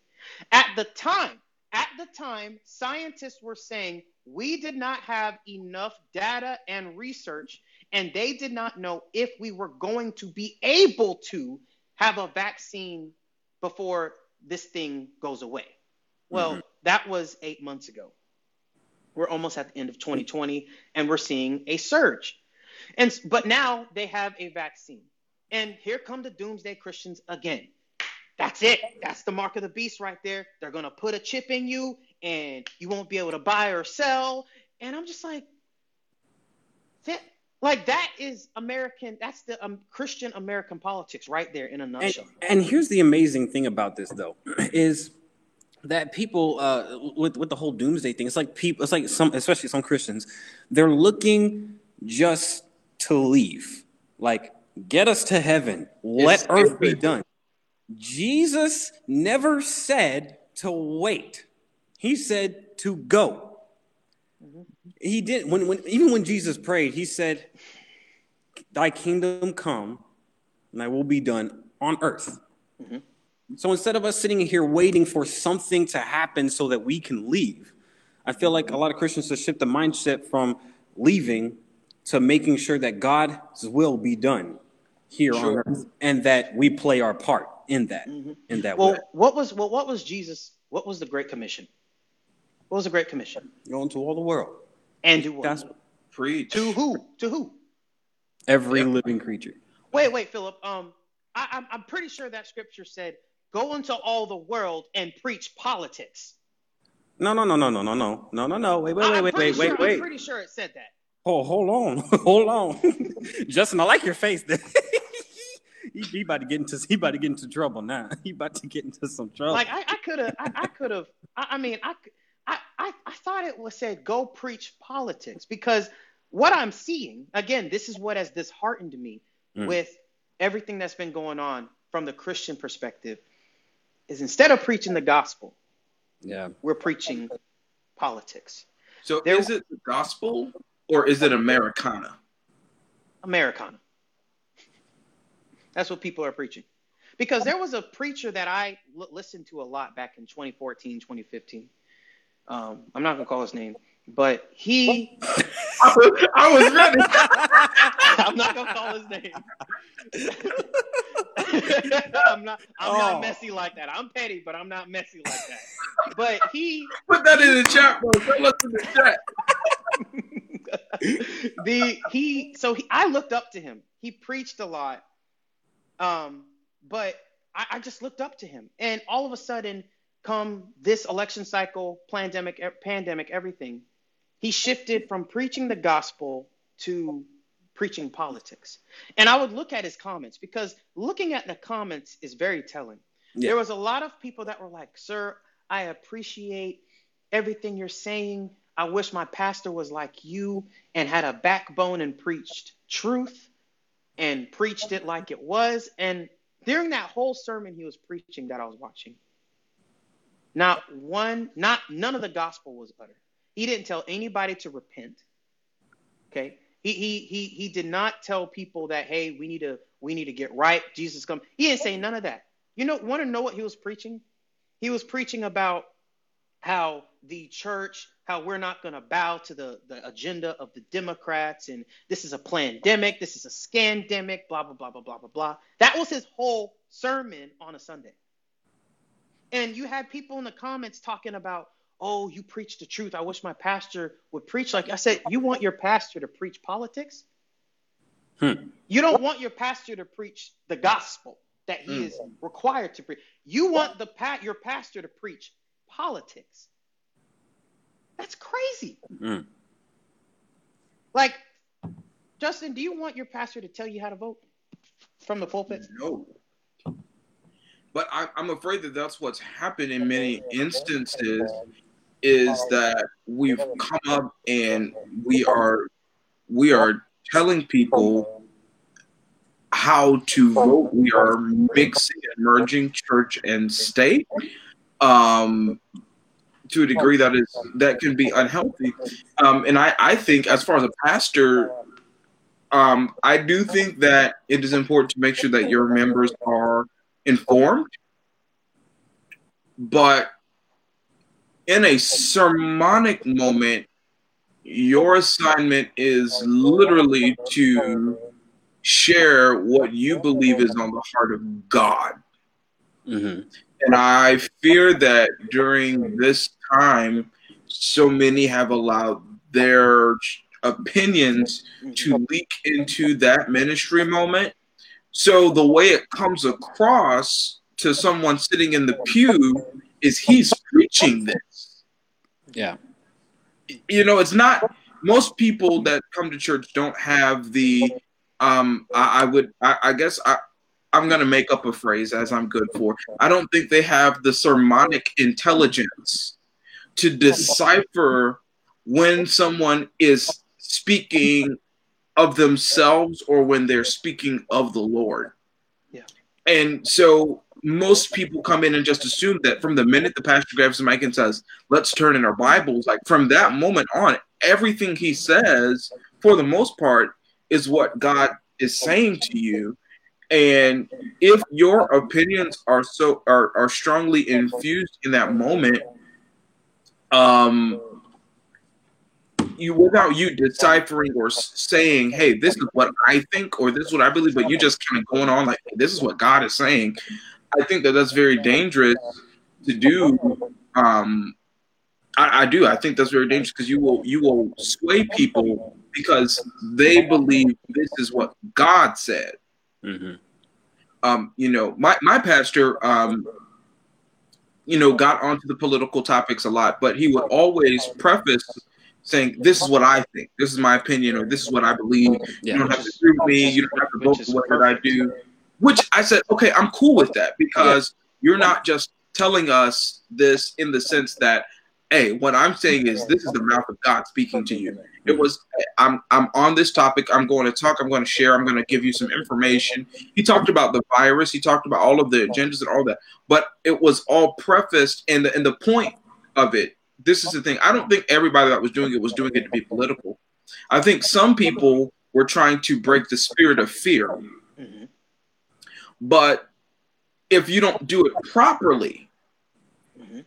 At the time, at the time, scientists were saying we did not have enough data and research and they did not know if we were going to be able to have a vaccine before this thing goes away. Well, mm-hmm. that was eight months ago. We're almost at the end of 2020, and we're seeing a surge. And but now they have a vaccine, and here come the doomsday Christians again. That's it. That's the mark of the beast right there. They're gonna put a chip in you, and you won't be able to buy or sell. And I'm just like, that, like that is American. That's the um, Christian American politics right there in a nutshell. And, and here's the amazing thing about this, though, [clears throat] is that people uh, with with the whole doomsday thing. It's like people. It's like some, especially some Christians, they're looking just to leave. Like, get us to heaven. Let it's earth be done. Jesus never said to wait. He said to go. Mm-hmm. He did when, when even when Jesus prayed, he said, Thy kingdom come, and thy will be done on earth. Mm-hmm. So instead of us sitting here waiting for something to happen so that we can leave, I feel like a lot of Christians should shift the mindset from leaving to making sure that God's will be done here sure. on earth and that we play our part in that mm-hmm. in that well, way. what was well, what was Jesus? What was the Great Commission? What was the Great Commission? Go into all the world and do what? Gospel. Preach to who? To who? Every living creature. Wait, wait, Philip. Um, I, I'm I'm pretty sure that scripture said, "Go into all the world and preach politics." No, no, no, no, no, no, no, no, no, no. Wait, wait, wait, wait, wait, sure, wait, wait. I'm pretty sure it said that. Oh, hold on, [laughs] hold on, [laughs] Justin. I like your face. [laughs] He, he about to get into he about to get into trouble now. He about to get into some trouble. Like I could have, I could have. I, I, mean, I, I, I, I thought it was said go preach politics because what I'm seeing again, this is what has disheartened me mm. with everything that's been going on from the Christian perspective, is instead of preaching the gospel, yeah, we're preaching politics. So there, is it the gospel or is it Americana? Americana. That's what people are preaching. Because there was a preacher that I l- listened to a lot back in 2014, 2015. Um, I'm not going to call his name, but he. I, was, [laughs] I was ready. [laughs] I'm not going to call his name. [laughs] I'm not. I'm oh. not messy like that. I'm petty, but I'm not messy like that. But he put that in the chat, bro. Don't listen to the chat. [laughs] the he so he, I looked up to him. He preached a lot, um, but I, I just looked up to him, and all of a sudden, come this election cycle, pandemic, pandemic, everything, he shifted from preaching the gospel to preaching politics. And I would look at his comments because looking at the comments is very telling. Yeah. There was a lot of people that were like, "Sir, I appreciate everything you're saying. I wish my pastor was like you and had a backbone and preached truth and preached it like it was. And during that whole sermon he was preaching that I was watching, not one, not none of the gospel was uttered. He didn't tell anybody to repent. Okay. He he he he did not tell people that hey we need to we need to get right. Jesus come. He didn't say none of that. You know, want to know what he was preaching? He was preaching about how the church, how we're not going to bow to the, the agenda of the Democrats, and this is a pandemic, this is a scandemic, blah, blah, blah, blah, blah, blah, blah. That was his whole sermon on a Sunday. And you had people in the comments talking about, oh, you preach the truth. I wish my pastor would preach like I said, you want your pastor to preach politics? Hmm. You don't want your pastor to preach the gospel that he hmm. is required to preach. You want the pa- your pastor to preach politics. That's crazy. Mm. Like, Justin, do you want your pastor to tell you how to vote from the pulpit? No. But I, I'm afraid that that's what's happened in many instances is that we've come up and we are we are telling people how to vote. We are mixing and merging church and state um, to a degree that is that can be unhealthy. Um, and I, I think, as far as a pastor, um, I do think that it is important to make sure that your members are informed. But in a sermonic moment, your assignment is literally to share what you believe is on the heart of God. hmm And I fear that during this time, so many have allowed their opinions to leak into that ministry moment. So the way it comes across to someone sitting in the pew is he's preaching this. Yeah. You know, it's not most people that come to church don't have the um I, I would I, I guess I I'm gonna make up a phrase as I'm good for. I don't think they have the sermonic intelligence to decipher when someone is speaking of themselves or when they're speaking of the Lord. Yeah. And so most people come in and just assume that from the minute the pastor grabs the mic and says, let's turn in our Bibles, like from that moment on, everything he says, for the most part, is what God is saying to you. And if your opinions are so are, are strongly infused in that moment, um, you without you deciphering or saying, "Hey, this is what I think" or "This is what I believe," but you just kind of going on like, "This is what God is saying." I think that that's very dangerous to do. Um, I, I do. I think that's very dangerous because you will you will sway people because they believe this is what God said hmm um, you know, my, my pastor, um, you know, got onto the political topics a lot, but he would always preface saying, This is what I think, this is my opinion, or this is what I believe. You don't have to agree with me, you don't have to vote for what I do. Which I said, Okay, I'm cool with that because you're not just telling us this in the sense that, hey, what I'm saying is this is the mouth of God speaking to you. It was I'm I'm on this topic. I'm going to talk. I'm going to share. I'm going to give you some information. He talked about the virus. He talked about all of the agendas and all that. But it was all prefaced, and the and the point of it. This is the thing. I don't think everybody that was doing it was doing it to be political. I think some people were trying to break the spirit of fear. Mhm. But if you don't do it properly, Mhm.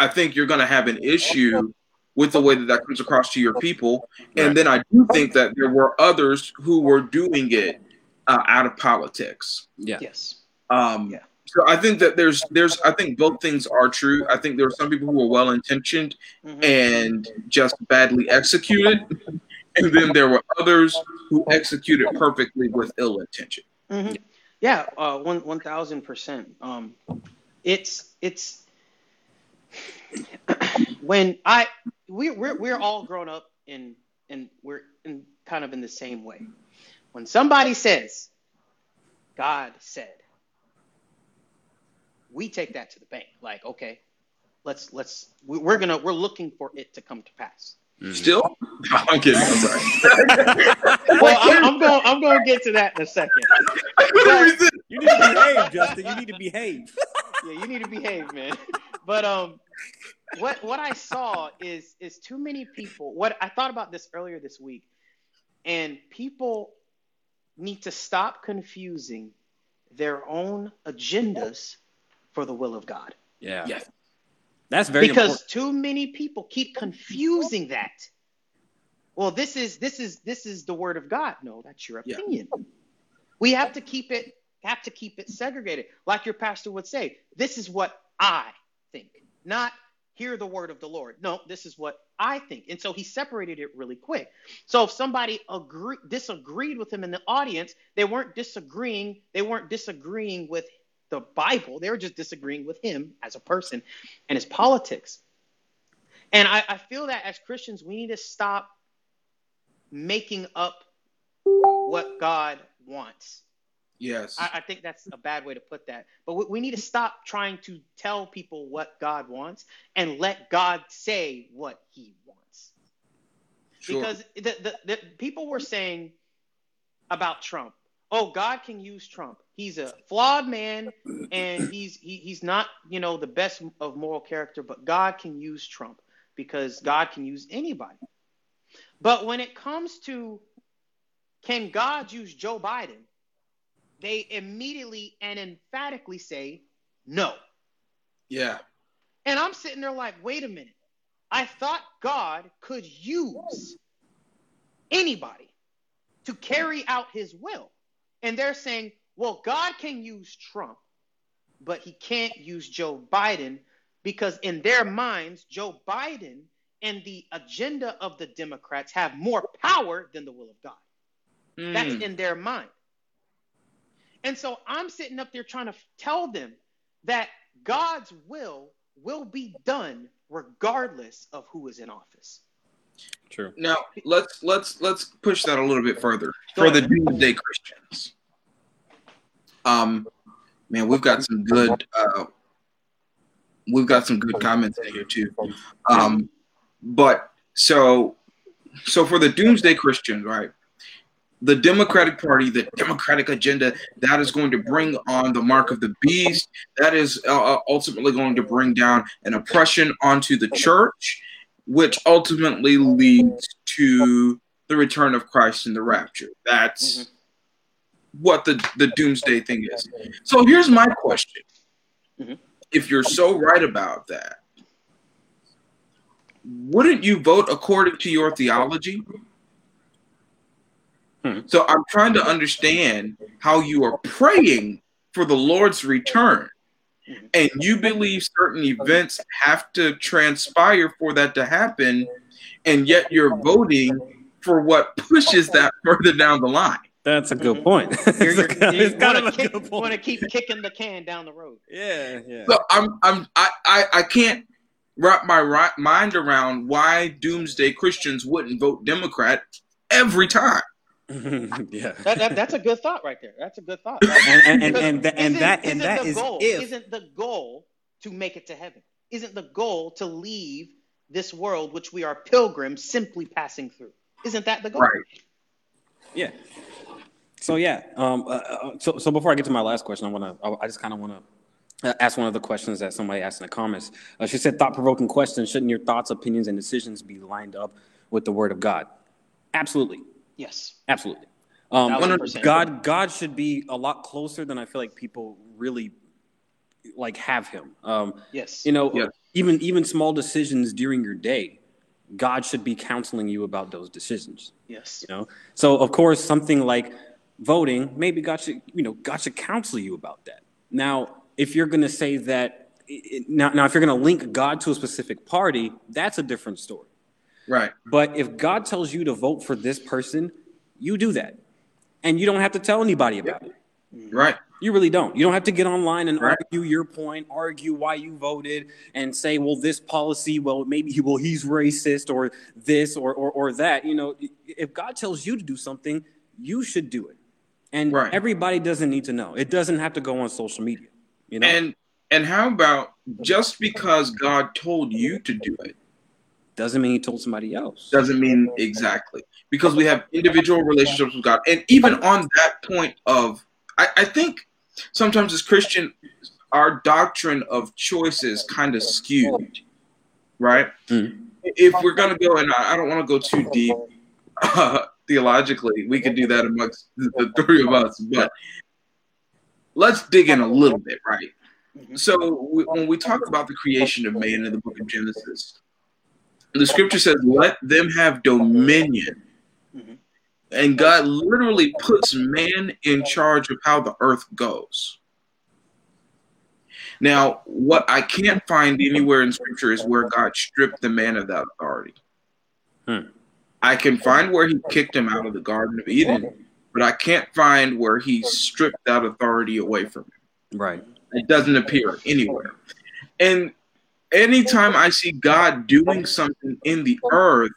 I think you're going to have an issue with the way that that comes across to your people. And then I do think that there were others who were doing it uh, out of politics. Yeah. Yes. Um, Yeah. So I think that there's there's I think both things are true. I think there are some people who are well intentioned Mhm. and just badly executed, and then there were others who executed perfectly with ill intention. Mhm. Yeah, uh, one one thousand percent. Um, it's it's [clears throat] when I we we're we're all grown up in and we're in kind of in the same way. When somebody says, "God said," we take that to the bank. Like, okay, let's let's we- we're gonna we're looking for it to come to pass. Mhm. Still, [laughs] I'm kidding. I'm sorry. [laughs] Well, I'm, I'm going I'm going to get to that in a second. [laughs] You need to behave, Justin. You need to behave. yeah, you need to behave, man. But um, what what I saw is is too many people. What I thought about this earlier this week, and people need to stop confusing their own agendas for the will of God. Yeah. Yes. That's very because important. too many people keep confusing that. Well, this is this is this is the word of God. No, that's your Yeah. opinion. We have to keep it have to keep it segregated. Like your pastor would say, this is what I think, not hear the word of the Lord. No, this is what I think. And so he separated it really quick. So if somebody agree, disagreed with him in the audience, they weren't disagreeing, they weren't disagreeing with the Bible. They were just disagreeing with him as a person and his politics. And I, I feel that as Christians, we need to stop making up what God wants. Yes. I, I think that's a bad way to put that. But we, we need to stop trying to tell people what God wants and let God say what he wants. Sure. Because the, the, the people were saying about Trump, oh, God can use Trump. He's a flawed man and he's he, he's not, you know, the best of moral character, but God can use Trump because God can use anybody. But when it comes to can God use Joe Biden, they immediately and emphatically say no. yeah. And I'm sitting there like, wait a minute. I thought God could use anybody to carry out his will. And they're saying, well, God can use Trump, but he can't use Joe Biden because in their minds, Joe Biden and the agenda of the Democrats have more power than the will of God. Mm. That's in their mind. And so I'm sitting up there trying to tell them that God's will will be done regardless of who is in office. True. Now let's let's let's push that a little bit further Go for ahead. the doomsday Christians. Um, man, we've got some good uh, we've got some good comments in here too. Um, but so so for the doomsday Christians, right? the Democratic Party, the Democratic agenda, that is going to bring on the mark of the beast. That is uh, uh, ultimately going to bring down an oppression onto the church, which ultimately leads to the return of Christ and the rapture. That's mm-hmm. What the, the doomsday thing is. So here's my question mm-hmm. If you're so right about that, wouldn't you vote according to your theology? Hmm. So I'm trying to understand how you are praying for the Lord's return. And you believe certain events have to transpire for that to happen, and yet you're voting for what pushes that further down the line. That's a good mm-hmm. point. [laughs] you're, you're, you want to keep kicking the can down the road. Yeah, yeah. So I'm, I'm, I, I, I can't wrap my mind around why doomsday Christians wouldn't vote Democrat every time. [laughs] yeah, that, that, that's a good thought right there. That's a good thought. and and, and, and, that and that and that is goal, if isn't the goal to make it to heaven? Isn't the goal to leave this world, which we are pilgrims, simply passing through? Isn't that the goal? Right. Yeah. So yeah. Um. Uh, uh so so before I get to my last question, I want to. I just kind of want to uh, ask one of the questions that somebody asked in the comments. Uh, she said, "Thought provoking question: Shouldn't your thoughts, opinions, and decisions be lined up with the Word of God?" Absolutely. Yes. Absolutely. Um, God, God should be a lot closer than I feel like people really like have him. Um, yes. You know, yes. even even small decisions during your day, God should be counseling you about those decisions. Yes. You know, so of course something like voting, maybe God should you know God should counsel you about that. Now, if you're going to say that now, now if you're going to link God to a specific party, that's a different story. Right. But if God tells you to vote for this person, you do that. And you don't have to tell anybody about it. Right. You really don't. You don't have to get online and right. argue your point, argue why you voted, and say, well, this policy, well, maybe he, well, he's racist or this or, or, or that. You know, if God tells you to do something, you should do it. And right. everybody doesn't need to know. It doesn't have to go on social media. You know? And and how about just because God told you to do it, doesn't mean he told somebody else. Doesn't mean exactly. Because we have individual relationships with God. And even on that point of, I, I think sometimes as Christian, our doctrine of choice is kind of skewed, right? Mm. If we're going to go, and I, I don't want to go too deep uh, theologically, we could do that amongst the three of us, but let's dig in a little bit, right? Mm-hmm. So we, when we talk about the creation of man in the book of Genesis, the scripture says, let them have dominion. And God literally puts man in charge of how the earth goes. Now, what I can't find anywhere in scripture is where God stripped the man of that authority. Hmm. I can find where he kicked him out of the Garden of Eden, but I can't find where he stripped that authority away from him. Right. It doesn't appear anywhere. And anytime I see God doing something in the earth,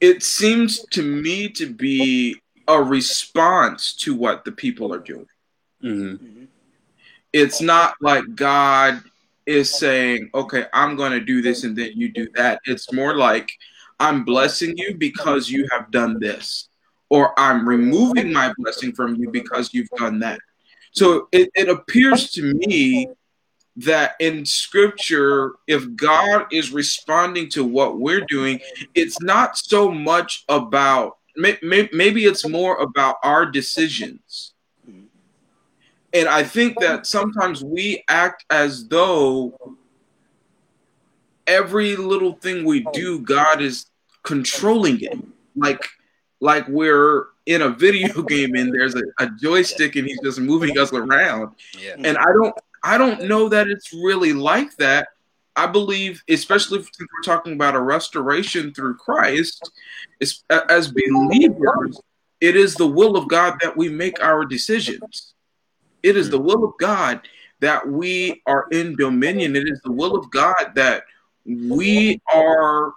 it seems to me to be a response to what the people are doing. Mm-hmm. It's not like God is saying, okay, I'm going to do this and then you do that. It's more like, I'm blessing you because you have done this, or I'm removing my blessing from you because you've done that. So it, it appears to me that in scripture, if God is responding to what we're doing, it's not so much about, maybe it's more about our decisions. And I think that sometimes we act as though every little thing we do, God is controlling it. Like like we're in a video [laughs] game and there's a, a joystick and he's just moving us around. Yeah. And I don't I don't know that it's really like that. I believe, especially since we're talking about a restoration through Christ, as believers, it is the will of God that we make our decisions. It is the will of God that we are in dominion. It is the will of God that we are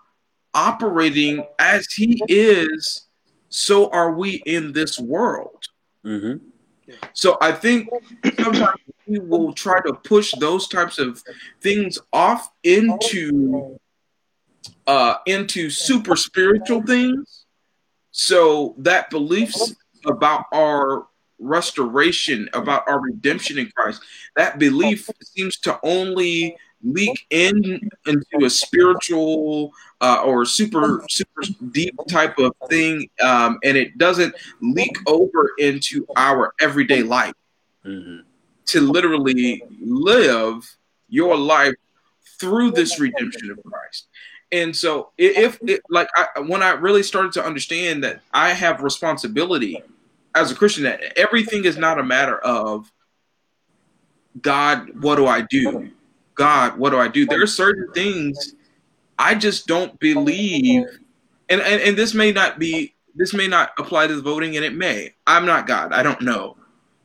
operating as He is, so are we in this world. Mm-hmm. So I think sometimes we will try to push those types of things off into uh, into super spiritual things. So that beliefs about our restoration, about our redemption in Christ, that belief seems to only leak in into a spiritual uh, or super super deep type of thing, um, and it doesn't leak over into our everyday life. Mm-hmm. To literally live your life through this redemption of Christ. And so, if like I, when I really started to understand that I have responsibility as a Christian, that everything is not a matter of God, what do I do? God, what do I do? There are certain things I just don't believe, and, and and this may not be this may not apply to the voting, and it may. I'm not God. I don't know,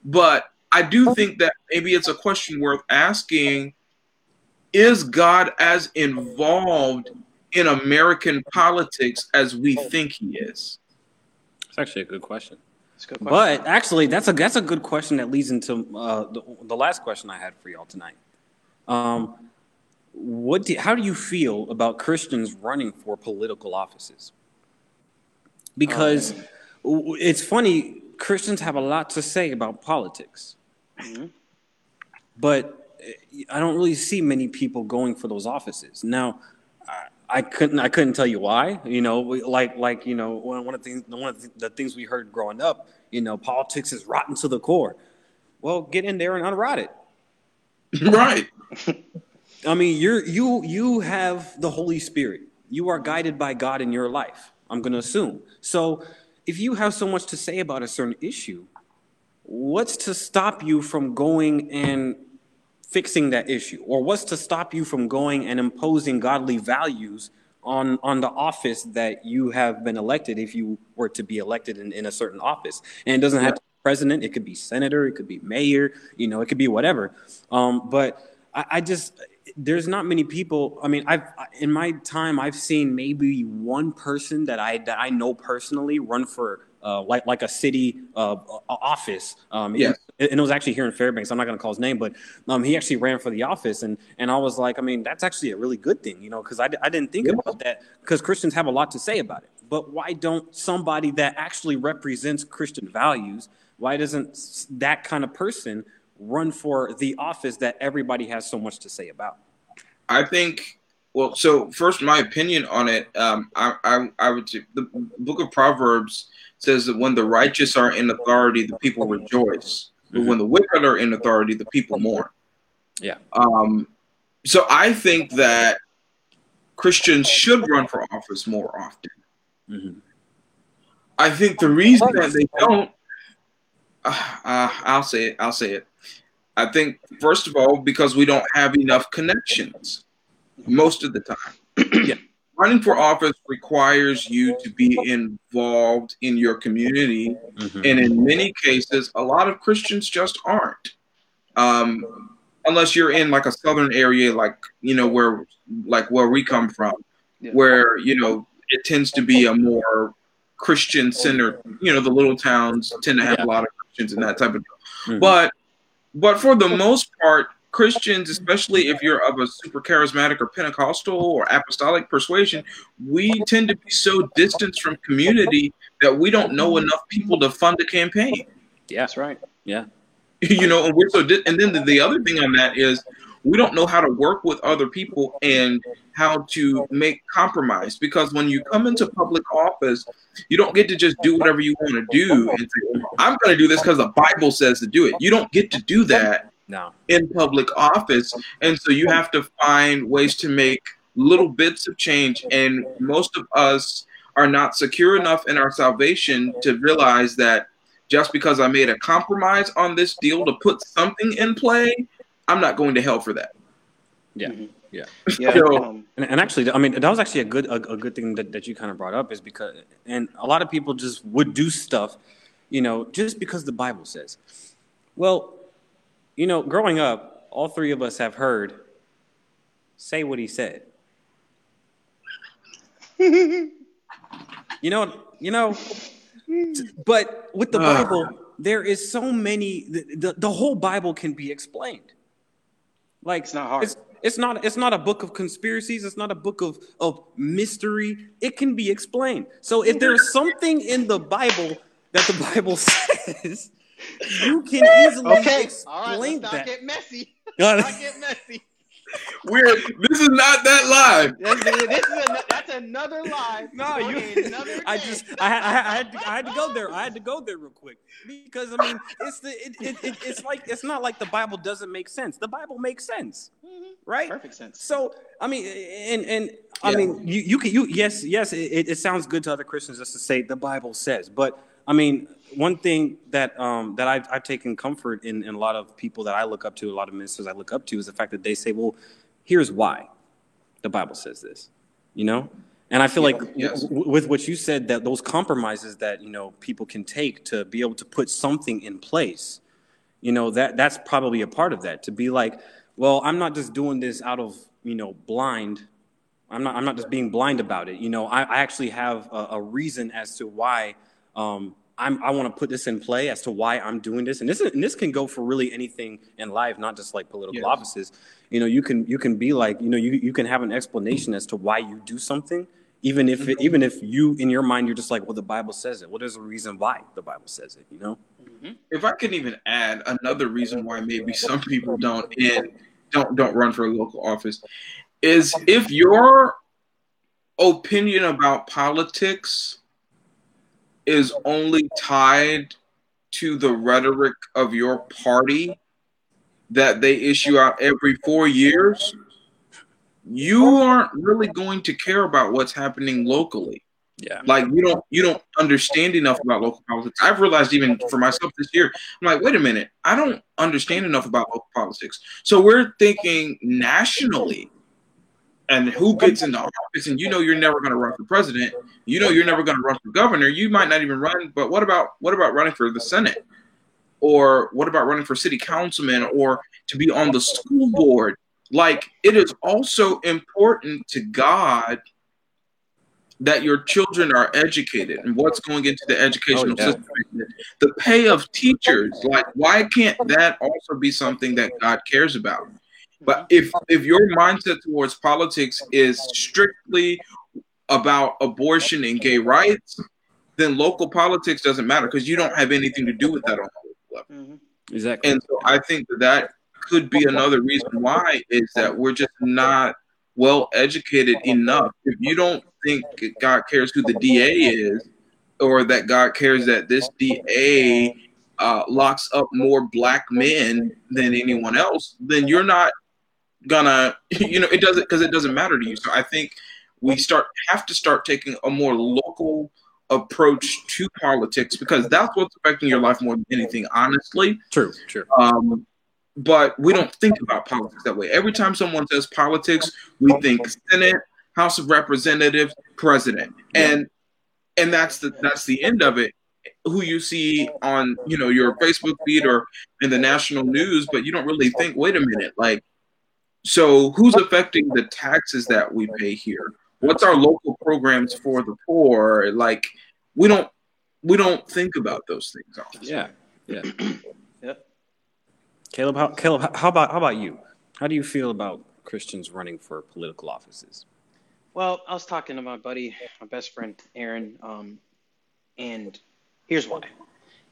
but I do think that maybe it's a question worth asking: Is God as involved in American politics as we think He is? It's actually a good question. A good question. But actually, that's a that's a good question that leads into uh, the, the last question I had for y'all tonight. Um, what do, how do you feel about Christians running for political offices? Because w- it's funny, Christians have a lot to say about politics, Mhm. but eh, I don't really see many people going for those offices. Now, I, I couldn't I couldn't tell you why. You know, we, like like you know one one of the things one of the things we heard growing up. You know, politics is rotten to the core. Well, get in there and unrot it. [laughs] right. [laughs] I mean, you're you you have the Holy Spirit. You are guided by God in your life. I'm going to assume. So, if you have so much to say about a certain issue, what's to stop you from going and fixing that issue, or what's to stop you from going and imposing godly values on on the office that you have been elected? If you were to be elected in, in a certain office, and it doesn't have to be president, it could be senator, it could be mayor, you know, it could be whatever. Um, but I, I just there's not many people. I mean, I've in my time I've seen maybe one person that I that I know personally run for uh, like like a city uh, office. Um, Yeah. and it was actually here in Fairbanks. I'm not going to call his name, but um, he actually ran for the office, and and I was like, I mean, that's actually a really good thing, you know, because I, I didn't think about that because Christians have a lot to say about it. But why don't somebody that actually represents Christian values? Why doesn't that kind of person run for the office that everybody has so much to say about? I think. Well, so first, my opinion on it. Um, I, I, I would say the Book of Proverbs says that when the righteous are in authority, the people rejoice. But when the wicked are in authority, the people mourn. Yeah. Um, so I think that Christians should run for office more often. Mhm. I think the reason that they don't, uh, uh, I'll say it. I'll say it. I think first of all because we don't have enough connections most of the time. Yeah. [clears throat] Running for office requires you to be involved in your community, Mhm. and in many cases, a lot of Christians just aren't. Um, unless you're in like a southern area, like you know where like where we come from, Yeah. where you know it tends to be a more Christian centered. You know, the little towns tend to have Yeah. a lot of Christians and that type of. Mhm. But but for the most part, Christians, especially if you're of a super charismatic or Pentecostal or apostolic persuasion, we tend to be so distanced from community that we don't know enough people to fund a campaign. yeah, That's right. yeah, [laughs] you know, and we're so. Di- and then the, the other thing on that is we don't know how to work with other people and how to make compromise because when you come into public office, you don't get to just do whatever you want to do and say, "I'm going to do this because the Bible says to do it." You don't get to do that no, in public office, and so you have to find ways to make little bits of change, and most of us are not secure enough in our salvation to realize that just because I made a compromise on this deal to put something in play, I'm not going to hell for that. Yeah. Mm-hmm. Yeah. Yeah. Um, and, and, actually, I mean, that was actually a good a, a, good thing that, that you kind of brought up is because, and a lot of people just would do stuff, you know, just because the Bible says. Well, you know, growing up, all three of us have heard, say what he said. you know, you know, but with the Bible, there is so many, the, the, the whole Bible can be explained. Like it's not hard. It's, it's not it's not a book of conspiracies, it's not a book of, of mystery. It can be explained. So if there's something in the Bible that the [laughs] Bible says, you can easily okay. explain All right, let's that. not get messy. [laughs] Let's not get messy. We're this is not that live. This, is- this is a, that's another live. No, on you. another I just, I, had- I, had- I had, to, I had to go there. I had to go there real quick because I mean, it's the, it, it, it, it's like, it's not like the Bible doesn't make sense. The Bible makes sense, mm-hmm. right? Perfect sense. So, I mean, and and I Yeah. mean, you you can you yes yes, it, it sounds good to other Christians just to say the Bible says, but I mean, one thing that um that I've I've taken comfort in in a lot of people that I look up to, a lot of ministers I look up to, is the fact that they say, well, here's why the Bible says this, you know. And I feel like Yes. w- with what you said, that those compromises that you know people can take to be able to put something in place, you know that that's probably a part of that to be like well i'm not just doing this out of you know blind i'm not i'm not just being blind about it you know i, I actually have a, a reason as to why um, I'm, i want to put this in play as to why i'm doing this. And this is, and this can go for really anything in life not just like political Yes. offices. You know you can you can be like you know you, you can have an explanation as to why you do something even if it, even if you in your mind you're just like well the bible says it. Well there's a reason why the bible says it you know? If I can even add another reason why maybe some people don't in don't don't run for a local office is if your opinion about politics is only tied to the rhetoric of your party that they issue out every four years, you aren't really going to care about what's happening locally. Yeah. Like you don't you don't understand enough about local politics. I've realized even for myself this year i'm like wait a minute. I don't understand enough about local politics. So we're thinking nationally and who gets into office and you know you're never going to run for president. You know you're never going to run for governor. You might not even run but what about what about running for the senate? Or what about running for city councilman or to be on the school board? Like it is also important to god that your children are educated and what's going into the educational Oh, yeah. system. The pay of teachers like why can't that also be something that god cares about but if if your mindset towards politics is strictly about abortion and gay rights then local politics doesn't matter because you don't have anything to do with that on the local level Mhm. exactly and so I think that that could be another reason why is that we're just not well educated enough. If you don't think God cares who the DA is, or that God cares that this DA uh, locks up more black men than anyone else, then you're not gonna, [laughs] you know, it doesn't because it doesn't matter to you. So I think we start have to start taking a more local approach to politics because that's what's affecting your life more than anything, honestly. true true Um, but we don't think about politics that way. Every time someone says politics, we think Senate, House of Representatives, President, and and that's the that's the end of it. Who you see on you know your Facebook feed or in the national news, but you don't really think. Wait a minute, like so who's affecting the taxes that we pay here? What's our local programs for the poor? Like we don't we don't think about those things. Often. Yeah, yeah. [clears throat] Yep. Caleb, how, Caleb, how about how about you? How do you feel about Christians running for political offices? Well, I was talking to my buddy, my best friend Aaron, um, and here's why.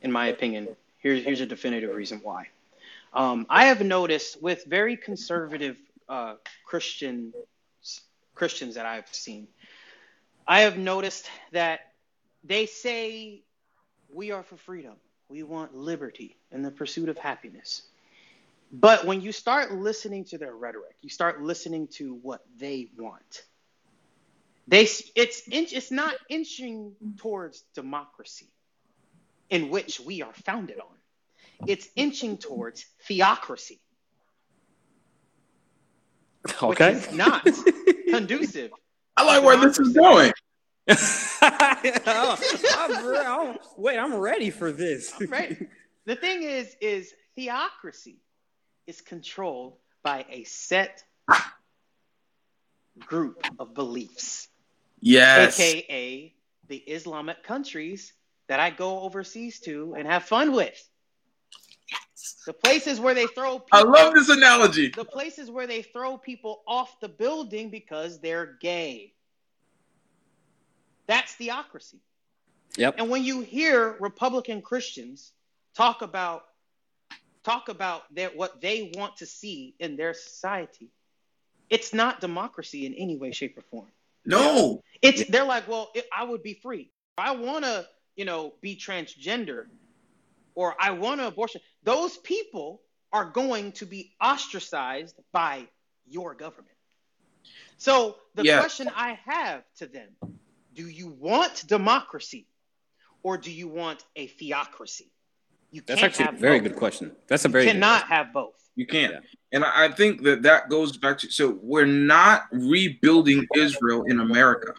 In my opinion, here's here's a definitive reason why. Um, I have noticed with very conservative uh, Christian Christians that I've seen, I have noticed that they say we are for freedom, we want liberty and the pursuit of happiness. But when you start listening to their rhetoric, you start listening to what they want. They it's it's not inching towards democracy, in which we are founded on. It's inching towards theocracy. Okay. Which is not [laughs] conducive. I like where this is going. [laughs] Oh, I'm, I'm, oh, wait, I'm ready for this. I'm ready. The thing is, is theocracy is controlled by a set group of beliefs. Yes. AKA the Islamic countries that I go overseas to and have fun with. The places where they throw people, I love this analogy. The places where they throw people off the building because they're gay. That's theocracy. Yep. And when you hear Republican Christians talk about talk about their, what they want to see in their society, it's not democracy in any way, shape, or form. No. It's they're like, well, it, I would be free. I want to, you know, be transgender, or I want an abortion. Those people are going to be ostracized by your government. So the Yeah. question I have to them: Do you want democracy, or do you want a theocracy? You That's can't actually a have very both. good question. That's a very You cannot question. have both. You can't. Yeah. And I I think that that goes back to so we're not rebuilding Israel in America.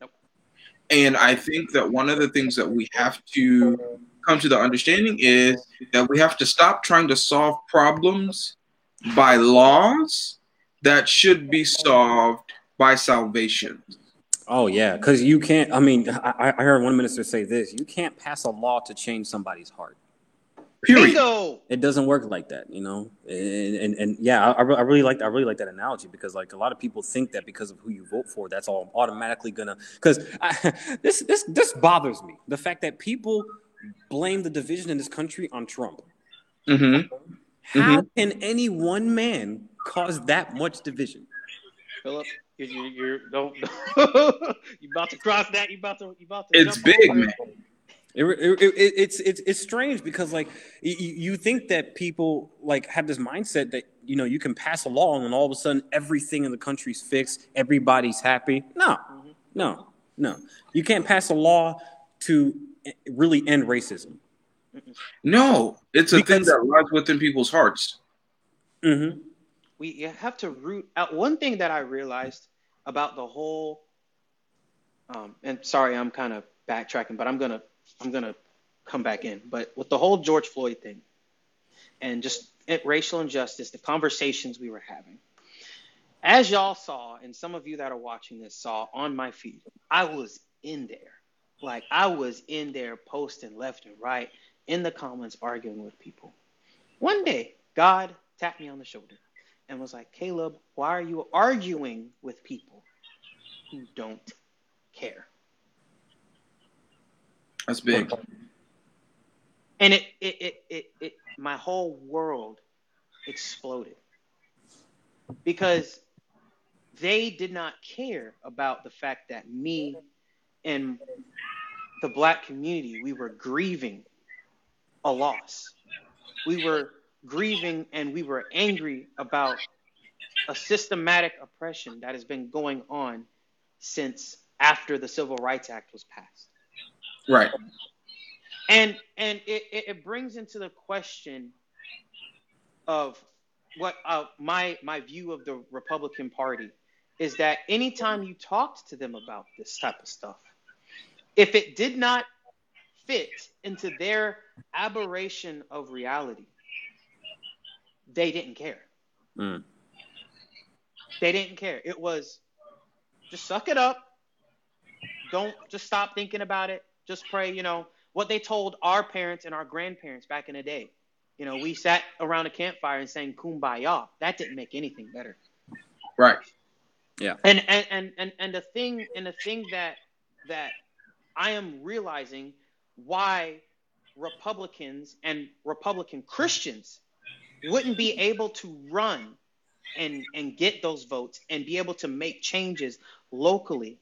Nope. And I think that one of the things that we have to come to the understanding is that we have to stop trying to solve problems by laws that should be solved by salvation. Oh yeah, because you can't. I mean, I, I heard one minister say this: you can't pass a law to change somebody's heart. Period. Bingo. It doesn't work like that, you know. And and, and yeah, I, I I really like I really like that analogy because like a lot of people think that because of who you vote for, that's all automatically gonna. Because [laughs] this this this bothers me. The fact that people blame the division in this country on Trump. hmm How can any one man cause that much division? Philip, you you you don't. [laughs] you about to cross that? You about to? You about to? It's big, it? man. It, it, it, it's it's it's strange because like you, you think that people like have this mindset that you know you can pass a law and then all of a sudden everything in the country's fixed, everybody's happy. No, no, no. You can't pass a law to really end racism. No, it's a Because- thing that lies within people's hearts. Mm-hmm. we have to root out one thing that I realized about the whole um, and sorry I'm kind of backtracking but I'm gonna I'm gonna come back in but with the whole George Floyd thing and just it, racial injustice the conversations we were having as y'all saw and some of you that are watching this saw on my feed I was in there like I was in there posting left and right in the comments arguing with people one day God tapped me on the shoulder and was like, Caleb, why are you arguing with people who don't care? That's big. And it, it, it, it, it my whole world exploded because they did not care about the fact that me and the black community, we were grieving a loss. We were grieving and we were angry about a systematic oppression that has been going on since after the Civil Rights Act was passed. Right. And and it, it, it brings into the question of what uh, my my view of the Republican Party is that anytime you talked to them about this type of stuff, if it did not fit into their aberration of reality, they didn't care. Mm. They didn't care. It was just suck it up. Don't just stop thinking about it. Just pray, you know, what they told our parents and our grandparents back in the day. You know, we sat around a campfire and sang kumbaya. That didn't make anything better. Right. And and and and, and the thing and the thing that that I am realizing why Republicans and Republican Christians wouldn't be able to run and and get those votes and be able to make changes locally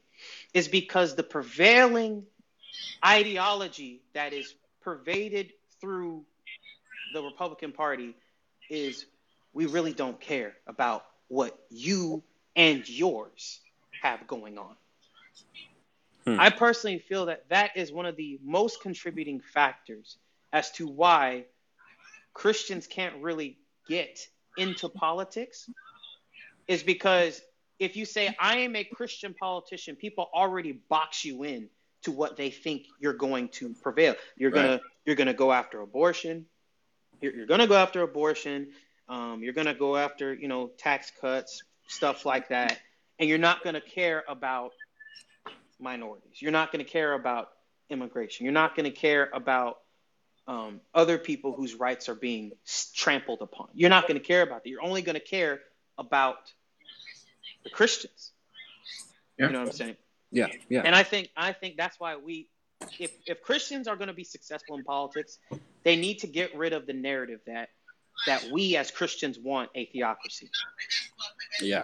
is because the prevailing ideology that is pervaded through the Republican Party is we really don't care about what you and yours have going on. Hmm. I personally feel that that is one of the most contributing factors as to why Christians can't really get into politics is because if you say I am a Christian politician, people already box you in to what they think you're going to prevail. You're gonna you're gonna go after abortion. You're, you're gonna go after abortion. Um, you're gonna go after you know tax cuts, stuff like that, and you're not gonna care about minorities. You're not gonna care about immigration. You're not gonna care about um, other people whose rights are being trampled upon. You're not going to care about that. You're only going to care about the Christians. Yeah. You know what I'm saying? Yeah, yeah. And I think I think that's why we, if if Christians are going to be successful in politics, they need to get rid of the narrative that that we as Christians want a theocracy. Yeah,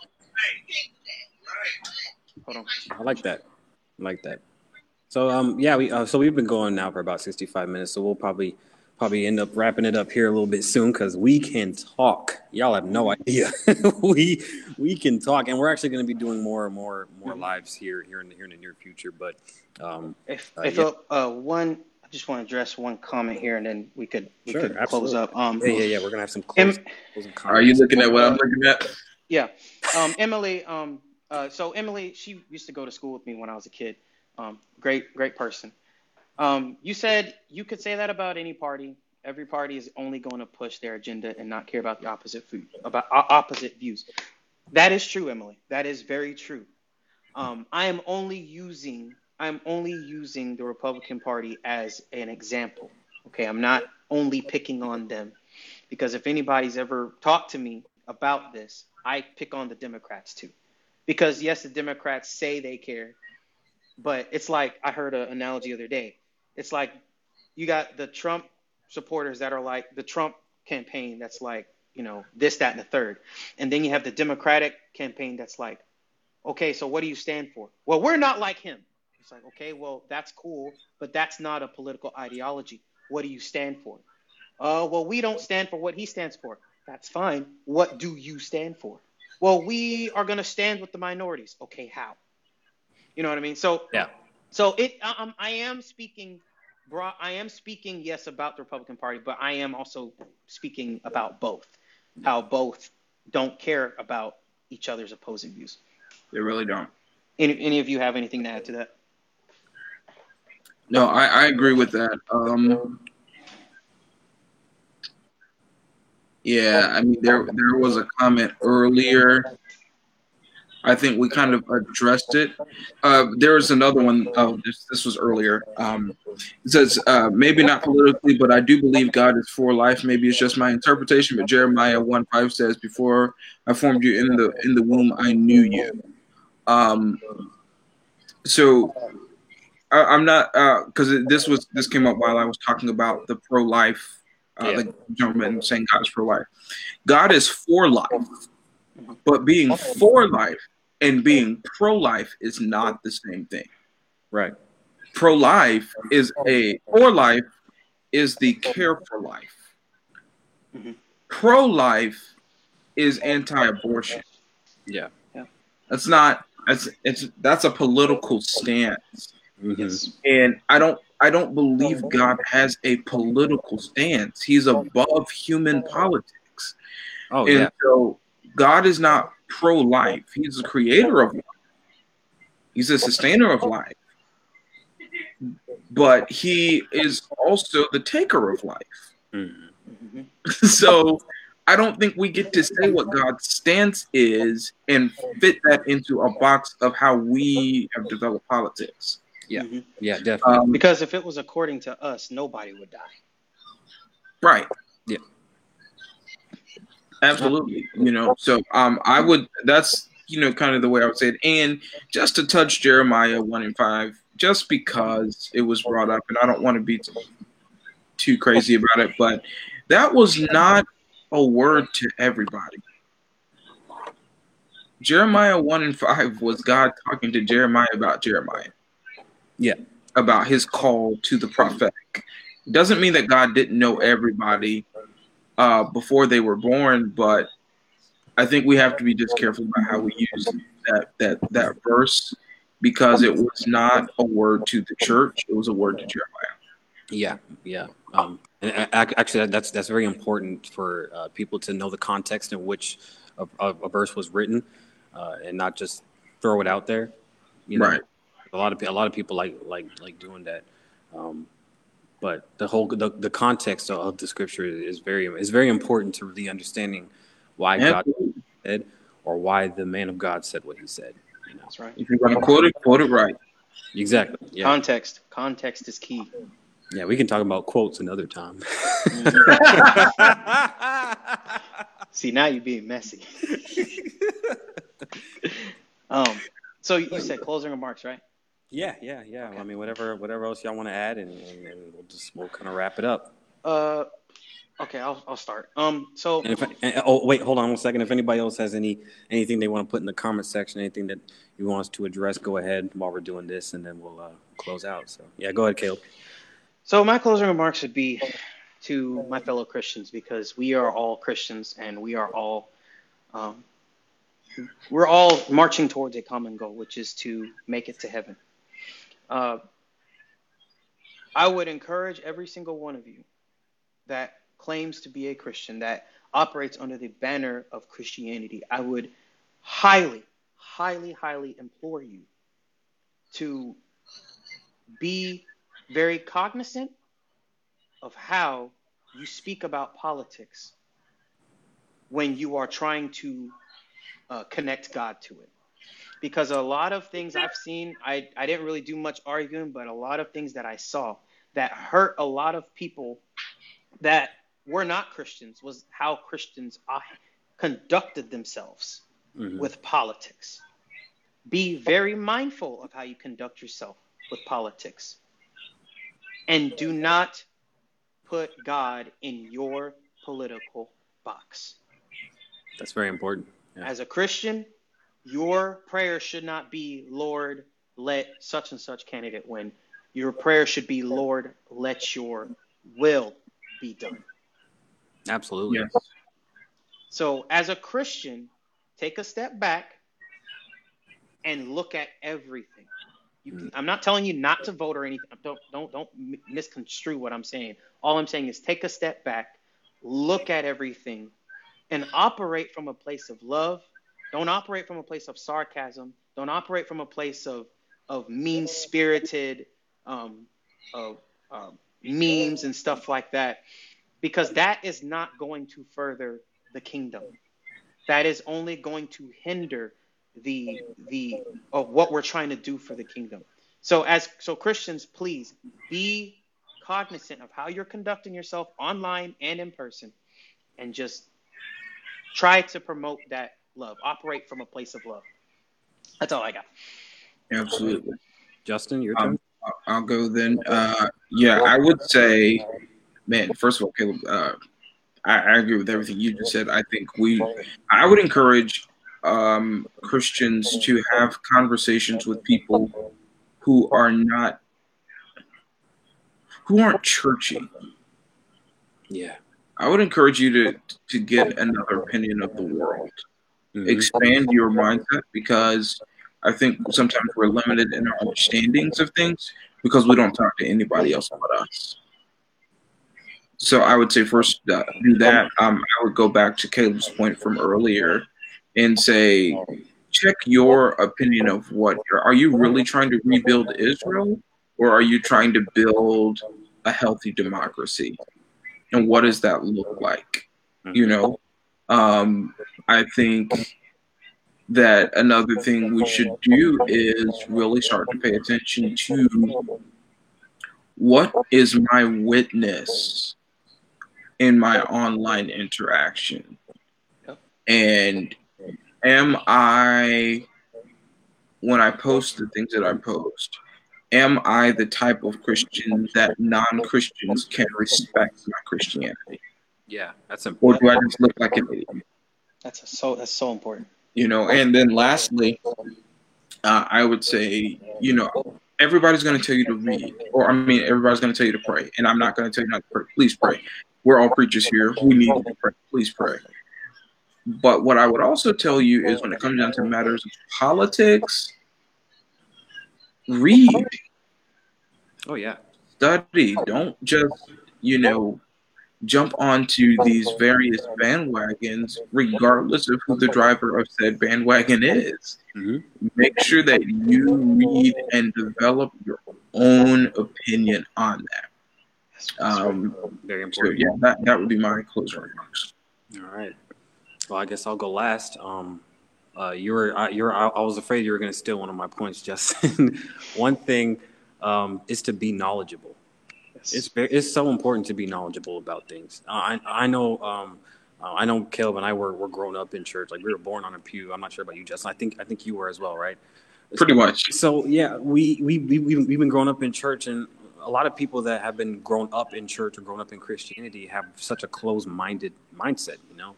Hold on. I like that. I like that. So um yeah, we uh, so we've been going now for about 65 minutes, so we'll probably probably end up wrapping it up here a little bit soon cuz we can talk. Y'all have no idea. [laughs] we we can talk and we're actually going to be doing more and more more lives here here in the here in the near future, but um If Uh, if yeah. uh, one, I just want to address one comment here, and then we could we Sure, could close absolutely. up. Um, yeah, yeah, yeah, we're going to have some Em- close, closing Are you looking at what I'm looking at? Yeah. Um, Emily, um, uh, so Emily, she used to go to school with me when I was a kid. Um, great, great person. Um, you said you could say that about any party. Every party is only going to push their agenda and not care about the opposite food, about o- opposite views. That is true, Emily. That is very true. Um, I am only using I'm only using the Republican Party as an example. Okay, I'm not only picking on them because if anybody's ever talked to me about this, I pick on the Democrats too. Because yes, the Democrats say they care, but it's like I heard an analogy the other day. It's like you got the Trump supporters that are like the Trump campaign that's like, you know, this, that, and the third. And then you have the Democratic campaign that's like, okay, so what do you stand for? Well, we're not like him. It's like, okay, well, that's cool, but that's not a political ideology. What do you stand for? Uh, well, we don't stand for what he stands for. That's fine. What do you stand for? Well, we are going to stand with the minorities. Okay, how? You know what I mean? So Yeah. So it, um, I am speaking, bro. I am speaking, yes, about the Republican Party, but I am also speaking about both. How both don't care about each other's opposing views. They really don't. Any, any of you have anything to add to that? No, I, I agree with that. Um, yeah, I mean there there was a comment earlier. I think we kind of addressed it. Uh, there was another one. Oh, this this was earlier. Um, it says uh, maybe not politically, but I do believe God is for life. Maybe it's just my interpretation. But Jeremiah one five says, "Before I formed you in the in the womb, I knew you." Um, so I, I'm not because this was this came up while I was talking about the pro life, uh, Yeah. the gentleman saying God is pro life. God is for life, but being for life and being pro life is not the same thing. Right. Pro life is a for life is the care for life. Mhm. Pro life is anti abortion. Yeah. That's not that's it's that's a political stance. Mhm. And I don't I don't believe God has a political stance. He's above human politics. Oh and yeah. so God is not pro life. He's the creator of life. He's a sustainer of life. But he is also the taker of life. Mhm. Mhm. [laughs] so I don't think we get to say what God's stance is and fit that into a box of how we have developed politics. Yeah. Mhm. Yeah, definitely. Um, Because if it was according to us, nobody would die. Right. Yeah. Absolutely. You know, so um I would that's you know kind of the way I would say it. And just to touch Jeremiah one and five, just because it was brought up, and I don't want to be too, too crazy about it, but that was not a word to everybody. Jeremiah one and five was God talking to Jeremiah about Jeremiah. Yeah. About his call to the prophetic. Doesn't mean that God didn't know everybody uh, before they were born, but I think we have to be just careful about how we use that that that verse because it was not a word to the church; it was a word to Jeremiah. Yeah, yeah. Um, and actually, that's that's very important for uh, people to know the context in which a, a, verse was written, uh, and not just throw it out there. You know, right. A lot of a lot of people like like like doing that. Um, but the whole the, the context of the scripture is very is very important to the understanding why God said or why the man of God said what he said. You know? That's right. If you're going to quote it, quote it right. Exactly. Yeah. Context. Context is key. Yeah, we can talk about quotes another time. [laughs] See, now you're being messy. [laughs] um, so you said closing remarks, right? Yeah, yeah, yeah. Okay. I mean, whatever, whatever else y'all want to add, and, and, and, we'll just we'll kind of wrap it up. Uh, okay, I'll I'll start. Um, so and if, and, oh wait, hold on one second. If anybody else has any anything they want to put in the comment section, anything that you want us to address, go ahead while we're doing this, and then we'll uh, close out. So yeah, go ahead, Caleb. So my closing remarks would be to my fellow Christians because we are all Christians and we are all um, we're all marching towards a common goal, which is to make it to heaven. Uh, I would encourage every single one of you that claims to be a Christian, that operates under the banner of Christianity, I would highly, highly, highly implore you to be very cognizant of how you speak about politics when you are trying to uh, connect God to it because a lot of things I've seen, I, I didn't really do much arguing, but a lot of things that I saw that hurt a lot of people that were not Christians was how Christians uh, conducted themselves mm-hmm. with politics. Be very mindful of how you conduct yourself with politics. And do not put God in your political box. That's very important. Yeah. As a Christian, your prayer should not be, Lord, let such and such candidate win. Your prayer should be, Lord, let your will be done. Absolutely. Yes. So, as a Christian, take a step back and look at everything. Can, mm. I'm not telling you not to vote or anything. Don't don't don't misconstrue what I'm saying. All I'm saying is take a step back, look at everything, and operate from a place of love don't operate from a place of sarcasm. Don't operate from a place of of mean spirited um, of uh, memes and stuff like that, because that is not going to further the kingdom. That is only going to hinder the the of what we're trying to do for the kingdom. So as so Christians, please be cognizant of how you're conducting yourself online and in person, and just try to promote that love. Operate from a place of love. That's all I got. Absolutely. Justin, your turn. Um, I'll go then. Uh, yeah, I would say, man. First of all, Caleb, uh, I, I, agree with everything you just said. I think we, I would encourage um, Christians to have conversations with people who are not, who aren't churchy. Yeah. I would encourage you to to get another opinion of the world mm-hmm. expand your mindset because I think sometimes we're limited in our understandings of things because we don't talk to anybody else but us. So I would say first uh, do that. Um, I would go back to Caleb's point from earlier and say, check your opinion of what are you really trying to rebuild Israel or are you trying to build a healthy democracy? And what does that look like? You know, um, I think that another thing we should do is really start to pay attention to what is my witness in my online interaction? And am I, when I post the things that I post, am I the type of Christian that non Christians can respect my Christianity? Yeah, that's important. Or do I just look like an idiot? That's so that's so important. You know, and then lastly, uh, I would say, you know, everybody's going to tell you to read, or I mean, everybody's going to tell you to pray, and I'm not going to tell you not to pray. Please pray, we're all preachers here. We need to pray. Please pray. But what I would also tell you is when it comes down to matters of politics, read, Oh yeah. study. Don't just, you know, jump onto these various bandwagons, regardless of who the driver of said bandwagon is. hmm Make sure that you read and develop your own opinion on that. Um, Very so important. yeah, that, that would be my closing remarks. All right. Well, I guess I'll go last. Um, uh, you were, I, you're, I, I was afraid you were going to steal one of my points, [laughs] Justin. one thing um, is to be knowledgeable. It's it's so important to be knowledgeable about things. Uh, I I know um, uh, I know Caleb and I were were grown up in church. Like we were born on a pew. I'm not sure about you, Justin. I think I think you were as well, right? Pretty much. So yeah, we we we we've we've been growing up in church, and a lot of people that have been grown up in church or grown up in Christianity have such a closed-minded mindset, you know,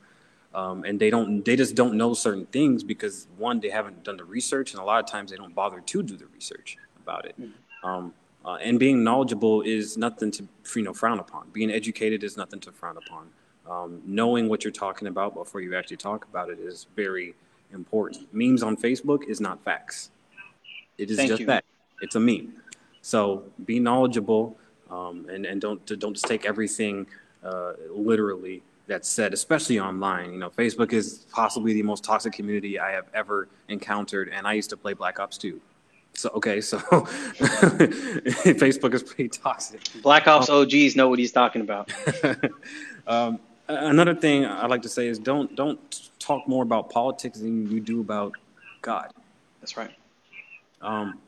um, and they don't they just don't know certain things because one they haven't done the research, and a lot of times they don't bother to do the research about it. Um, uh, and being knowledgeable is nothing to you know frown upon. Being educated is nothing to frown upon. Um, knowing what you're talking about before you actually talk about it is very important. Memes on Facebook is not facts. It is Thank just you. that. It's a meme. So be knowledgeable um, and and don't don't just take everything uh, literally that's said, especially online. You know, Facebook is possibly the most toxic community I have ever encountered, and I used to play Black Ops 2. So okay, so [laughs] Facebook is pretty toxic. Black Ops OGs know what he's talking about. [laughs] um, another thing I'd like to say is don't don't talk more about politics than you do about God. That's right. Um,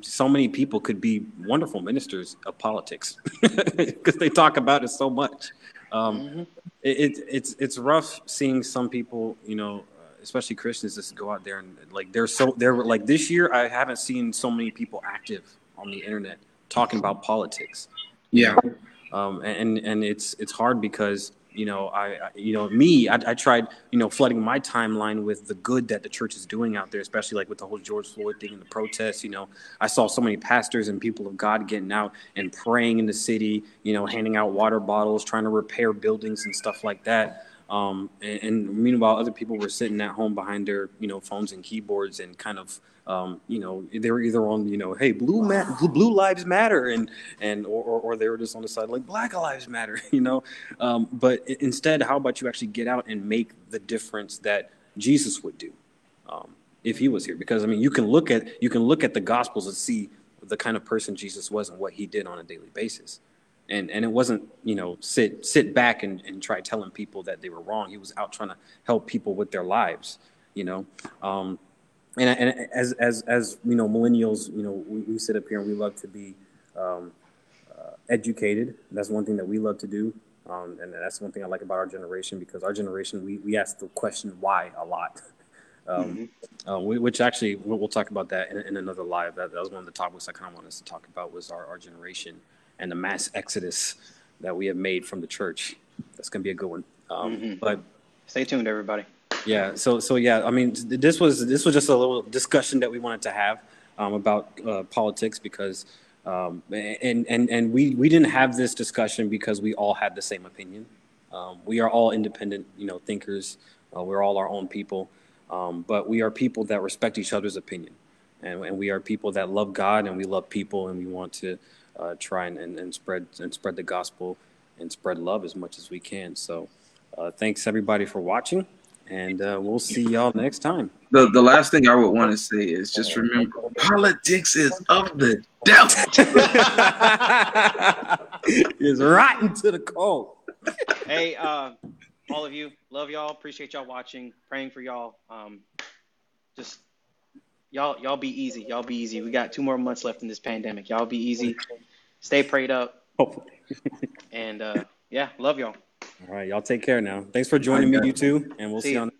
so many people could be wonderful ministers of politics [laughs] because they talk about it so much. Um, Mhm. it, it, it's it's rough seeing some people, you know, especially Christians, just go out there and like they're so they're like this year. I haven't seen so many people active on the internet talking about politics Yeah. um, and and it's it's hard because you know I, I you know me I, I tried you know flooding my timeline with the good that the church is doing out there, especially like with the whole George Floyd thing and the protests. You know, I saw so many pastors and people of God getting out and praying in the city. You know, handing out water bottles, trying to repair buildings and stuff like that. Um, and, and meanwhile, other people were sitting at home behind their you know phones and keyboards and kind of um, you know, they were either on, you know, hey, blue ma- blue, blue lives matter, and and or, or, or they were just on the side like black lives matter, [laughs] you know. Um, but instead, how about you actually get out and make the difference that Jesus would do um, if he was here? Because I mean, you can look at you can look at the Gospels and see the kind of person Jesus was and what he did on a daily basis. And, and it wasn't you know sit sit back and, and try telling people that they were wrong. He was out trying to help people with their lives, you know. Um, and, and as as as you know millennials you know we, we sit up here and we love to be um, uh, educated. That's one thing that we love to do. Um, and that's one thing i like about our generation because our generation we, we ask the question why? a lot. [laughs] Um, uh, we, which actually we'll, we'll talk about that in, in another live. That, that was one of the topics i kind of wanted us to talk about was our, our generation and the mass exodus that we have made from the church that's going to be a good one um, Mhm. but Stay tuned, everybody. yeah. So so yeah. I mean, this was this was just a little discussion that we wanted to have um, about uh, politics because um, and and and we we didn't have this discussion because we all had the same opinion. Um, we are all independent, you know, thinkers. Uh, we're all our own people, um, but we are people that respect each other's opinion, and, and we are people that love God and we love people and we want to uh, try and, and, and spread and spread the gospel and spread love as much as we can. So. Uh, thanks everybody for watching, and uh, we'll see y'all next time. The the last thing I would want to say is just remember politics is of the devil. [laughs] it's rotten to the core. hey, uh, all of you, love y'all. Appreciate y'all watching. Praying for y'all. Um, just y'all, y'all be easy. Y'all be easy. We got two more months left in this pandemic. Y'all be easy. Stay prayed up. All And uh, yeah, love y'all. All right, y'all take care now. Thanks for joining me, you two, and we'll See see y'all.